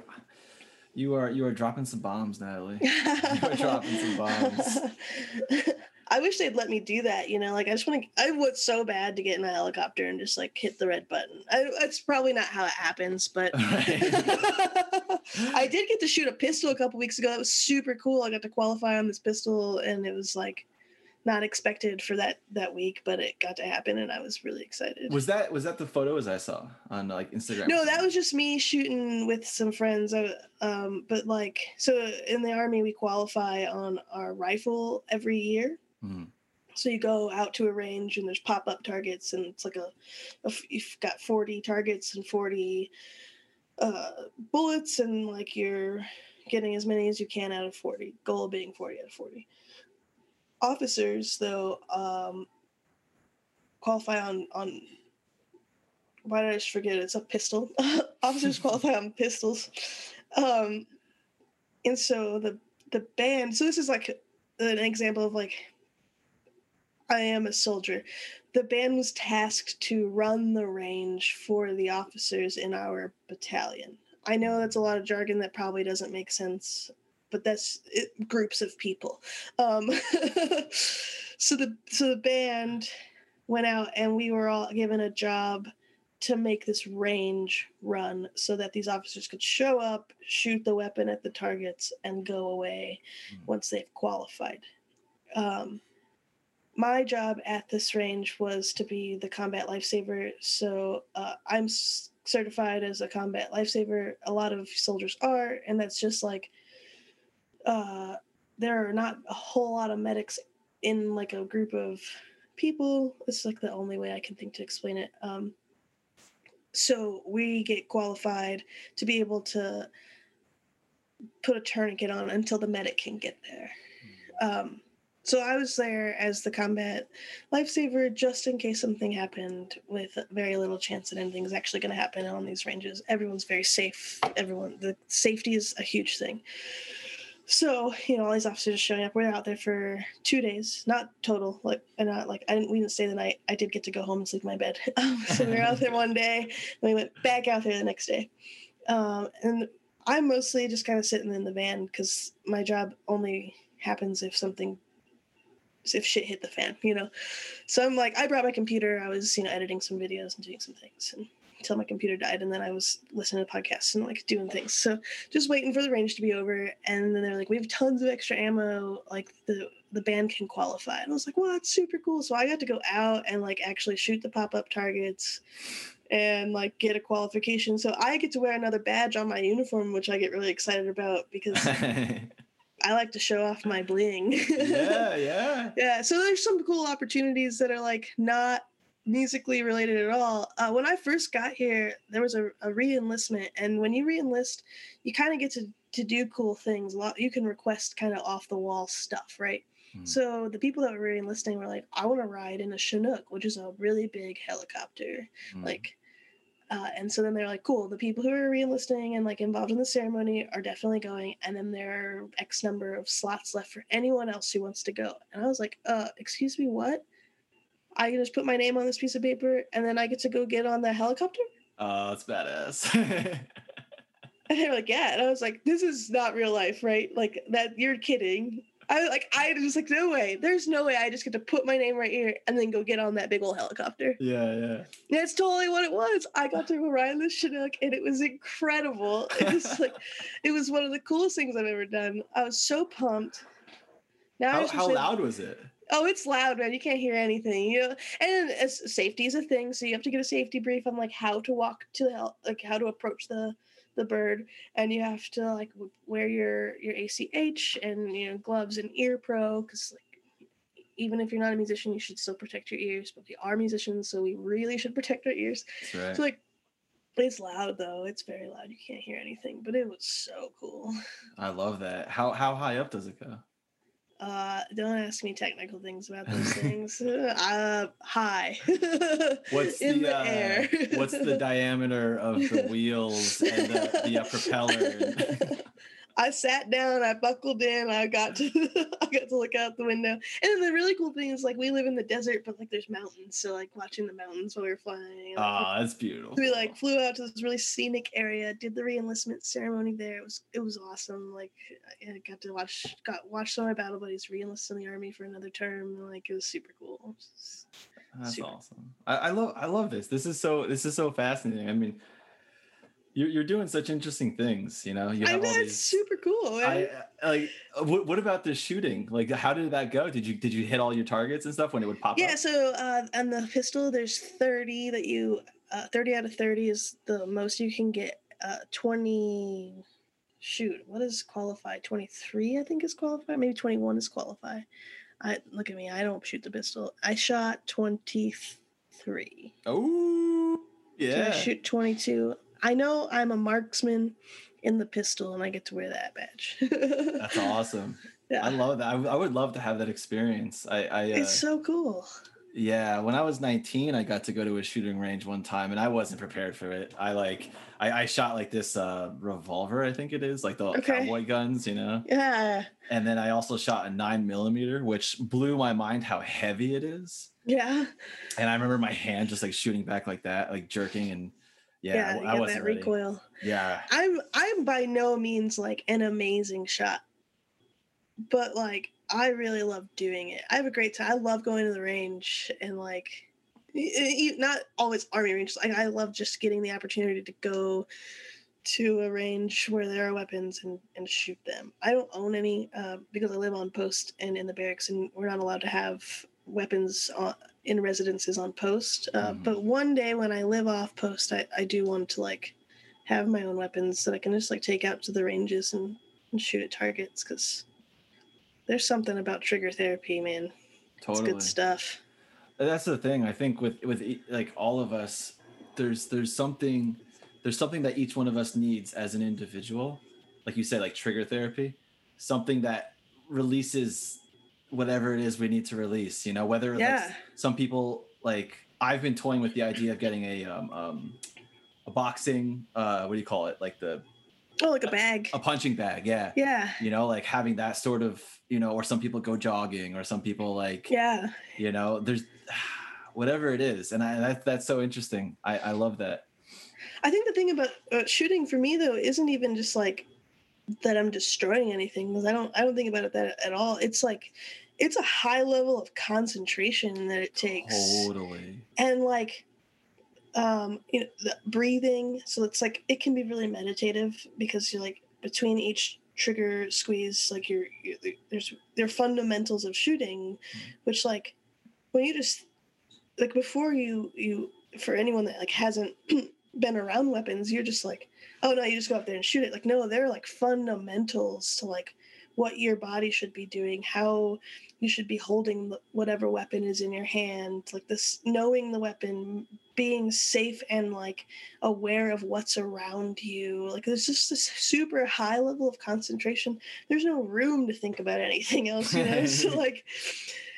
you are you are dropping some bombs, Natalie. You're dropping some bombs. I wish they'd let me do that. You know, like I just want to. I would so bad to get in a helicopter and just like hit the red button. I, that's probably not how it happens, but I did get to shoot a pistol a couple weeks ago. That was super cool. I got to qualify on this pistol, and it was like not expected for that that week, but it got to happen, and I was really excited. Was that was that the photos I saw on like Instagram? No, that was just me shooting with some friends. I, um, but like, so in the army, we qualify on our rifle every year. Mhm. So you go out to a range and there's pop up targets, and it's like a, a you've got 40 targets and 40 uh, bullets, and like you're getting as many as you can out of 40. Goal being 40 out of 40. Officers, though, um, qualify on on why did I just forget? It's a pistol. Officers qualify on pistols, um, and so the the band. So this is like an example of like I am a soldier. The band was tasked to run the range for the officers in our battalion. I know that's a lot of jargon that probably doesn't make sense, but that's it, groups of people. Um, so the so the band went out and we were all given a job to make this range run so that these officers could show up, shoot the weapon at the targets, and go away Mhm. once they've qualified. Um, my job at this range was to be the combat lifesaver. So uh, I'm s- certified as a combat lifesaver. A lot of soldiers are, and that's just like uh, there are not a whole lot of medics in like a group of people. It's like the only way I can think to explain it. Um, so we get qualified to be able to put a tourniquet on until the medic can get there. Um, so I was there as the combat lifesaver just in case something happened with very little chance that anything's actually going to happen on these ranges. Everyone's very safe. Everyone, the safety is a huge thing. So you know, all these officers are showing up. We're out there for two days, not total. Like, and not like I didn't. We didn't stay the night. I did get to go home and sleep in my bed. Um, so we were out there one day, and we went back out there the next day. Um, and I'm mostly just kind of sitting in the van because my job only happens if something if shit hit the fan, you know. So I'm like, I brought my computer. I was, you know, editing some videos and doing some things, and until my computer died, and then I was listening to podcasts and like doing things. So just waiting for the range to be over, and then they're like, we have tons of extra ammo. Like the the band can qualify, and I was like, well, that's super cool. So I got to go out and like actually shoot the pop up targets and like get a qualification. So I get to wear another badge on my uniform, which I get really excited about because I like to show off my bling. yeah, yeah. yeah. So there's some cool opportunities that are like not musically related at all. Uh, when I first got here, there was a, a re-enlistment, and when you re-enlist, you kind of get to to do cool things. A lot you can request kind of off the wall stuff, right? Hmm. So the people that were re-enlisting were like, "I want to ride in a Chinook, which is a really big helicopter." Mm. Like, uh, and so then they're like, "Cool." The people who are re-enlisting and like involved in the ceremony are definitely going, and then there are X number of slots left for anyone else who wants to go. And I was like, "Uh, excuse me, what?" I can just put my name on this piece of paper, and then I get to go get on the helicopter. Oh, that's badass. And they were like, "Yeah," and I was like, "This is not real life, right? Like that? You're kidding." I like, I was like, "No way! There's no way! I just get to put my name right here and then go get on that big old helicopter." yeah, yeah. That's totally what it was. I got to ride the Chinook, and it was incredible. It was like, it was one of the coolest things I've ever done. I was so pumped. Now How, how loud was it? Oh, it's loud, man. You can't hear anything. You know, and safety is a thing, so you have to get a safety brief on like how to walk to the like how to approach the the bird, and you have to like wear your your ACH and you know gloves and ear pro because like even if you're not a musician, you should still protect your ears. But we are musicians, so we really should protect our ears. That's right. So like. It's loud though. It's very loud. You can't hear anything, but it was so cool. I love that. How how high up does it go? Uh, don't ask me technical things about those things. Uh, high. What's in the, the, uh, air? what's the diameter of the wheels and the, the uh, propeller? I sat down, I buckled in, I got to I got to look out the window. And then the really cool thing is like we live in the desert, but like there's mountains, so like watching the mountains while we were flying. Oh, that's beautiful. we like flew out to this really scenic area, did the re-enlistment ceremony there. It was it was awesome. Like I got to watch got watch some of my battle buddies re-enlist in the army for another term. and, Like it was super cool. Just- That's Super. awesome. I, I love I love this. This is so this is so fascinating. I mean, you're you're doing such interesting things. You know, you I know all it's super cool. I uh, like. What, what about the shooting? Like, how did that go? Did you did you hit all your targets and stuff when it would pop Yeah, up? so uh, on the pistol, there's 30 that you, uh, 30 out of 30 is the most you can get. Uh, 20, shoot, what is qualified? 23, I think is qualified. Maybe 21 is qualified. I Look at me, I don't shoot the pistol. I shot 23. Oh, yeah. Did I shoot 22? I know I'm a marksman in the pistol and I get to wear that badge. That's awesome. Yeah. I love that. I, would love to have that experience. I, I uh, it's so cool. Yeah, when I was 19, I got to go to a shooting range one time and I wasn't prepared for it. I like I, I shot like this uh revolver, I think it is, like the Okay. cowboy guns, you know. Yeah. And then I also shot a nine millimeter, which blew my mind how heavy it is. Yeah. And I remember my hand just like shooting back like that, like jerking and yeah, Yeah, I- I wasn't that ready. recoil. Yeah. I'm I'm by no means like an amazing shot, but like I really love doing it. I have a great time. I love going to the range and like not always army range. Like I love just getting the opportunity to go to a range where there are weapons and, and shoot them. I don't own any uh, because I live on post and in the barracks, and we're not allowed to have weapons on, in residences on post. Uh, Mhm. But one day when I live off post, I, I do want to like have my own weapons that I can just like take out to the ranges and, and shoot at targets because there's something about trigger therapy, man. It's Totally. good stuff. that's the thing i think with with like all of us there's there's something there's something that each one of us needs as an individual like you said like trigger therapy something that releases whatever it is we need to release you know whether Yeah. like some people like i've been toying with the idea of getting a um, um a boxing uh what do you call it like the Oh, like a bag. a punching bag yeah Yeah. you know like having that sort of you know or some people go jogging or some people like Yeah. you know there's whatever it is and i that, that's so interesting i i love that I think the thing about uh, shooting for me though isn't even just like that I'm destroying anything because I don't I don't think about it that at all. It's like it's a high level of concentration that it takes. Totally. And like um you know the breathing so it's like it can be really meditative because you're like between each trigger squeeze like you're, you there's there are fundamentals of shooting which like when you just like before you you for anyone that like hasn't been around weapons you're just like oh no you just go up there and shoot it like no they're like fundamentals to like what your body should be doing how you should be holding whatever weapon is in your hand like this knowing the weapon being safe and like aware of what's around you. Like there's just this super high level of concentration. There's no room to think about anything else you know? So like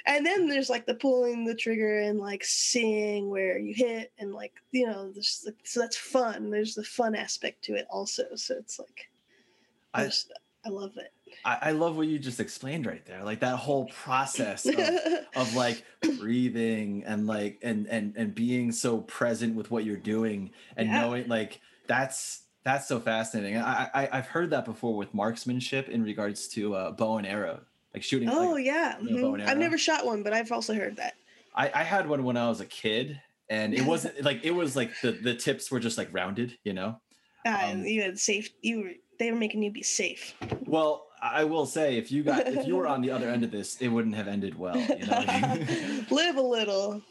and then there's like the pulling the trigger and like seeing where you hit and like you know there's like so that's fun. There's the fun aspect to it also. So it's like i, I- just i love it I, I love what you just explained right there. Like that whole process of, of like breathing and like and and and being so present with what you're doing and Yeah. knowing like that's that's so fascinating. I, I I've heard that before with marksmanship in regards to uh, bow and arrow, like shooting. oh like, yeah you know, bow mhm. and i've never shot one but i've also heard that I, I had one when I was a kid, and it wasn't like it was like the the tips were just like rounded, you know. uh, Um, you had safe you were they were making you be safe Well, I will say if you got if you were on the other end of this, it wouldn't have ended well. You know? live a little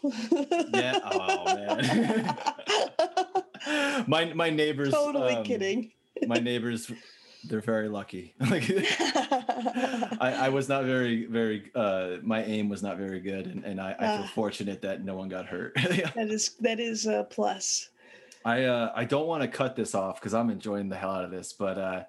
yeah. Oh man. my my neighbors. totally um, kidding My neighbors, they're very lucky. like I, I was not very very. uh My aim was not very good, and, and I, I feel Ah. fortunate that no one got hurt. that is that is a plus I uh, I don't want to cut this off because I'm enjoying the hell out of this, but uh,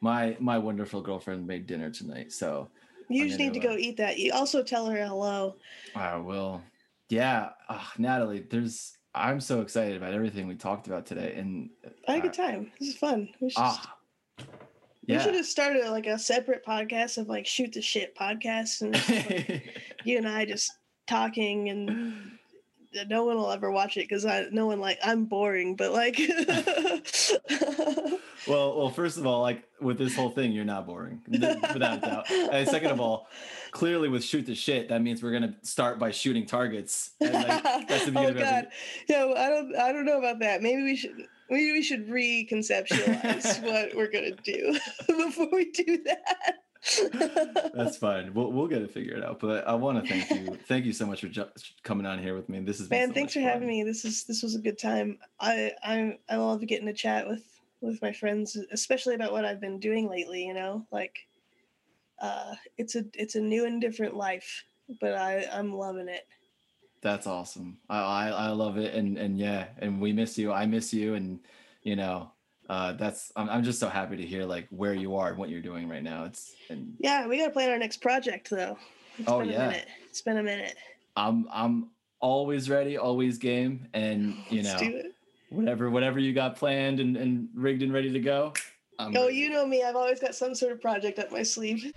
my my wonderful girlfriend made dinner tonight, so you I'm just need to go uh, eat that you also tell her hello I will. Yeah, ah, Natalie, there's. I'm so excited about everything we talked about today, and I had a uh, good time. This is fun. We should, ah, we should have started like a separate podcast of like shoot the shit podcasts and like, you and I just talking and no one will ever watch it because I no one like I'm boring, but like well, well, first of all, like with this whole thing, you're not boring, th- without a doubt. And second of all, clearly with shoot the shit, that means we're gonna start by shooting targets. And, like, that's the oh beginning of every- god, yeah. well, I don't I don't know about that. Maybe we should maybe we should reconceptualize what we're gonna do before we do that. That's fine. We'll we'll get it figured out. But I want to thank you. Thank you so much for ju- coming on here with me. This is Man, thanks for having me. This is this was a good time. I I I love getting to chat with with my friends, especially about what I've been doing lately. You know, like uh, it's a it's a new and different life, but I I'm loving it. That's awesome. I, I I love it, and and yeah, and we miss you. I miss you, and you know, uh, that's I'm I'm just so happy to hear like where you are and what you're doing right now. It's and Yeah, we gotta plan our next project though. It's Oh, been a yeah. minute. It's been a minute. I'm I'm always ready, always game, and you know whatever whatever you got planned and, and rigged and ready to go. I'm Oh, ready. you know me. I've always got some sort of project up my sleeve.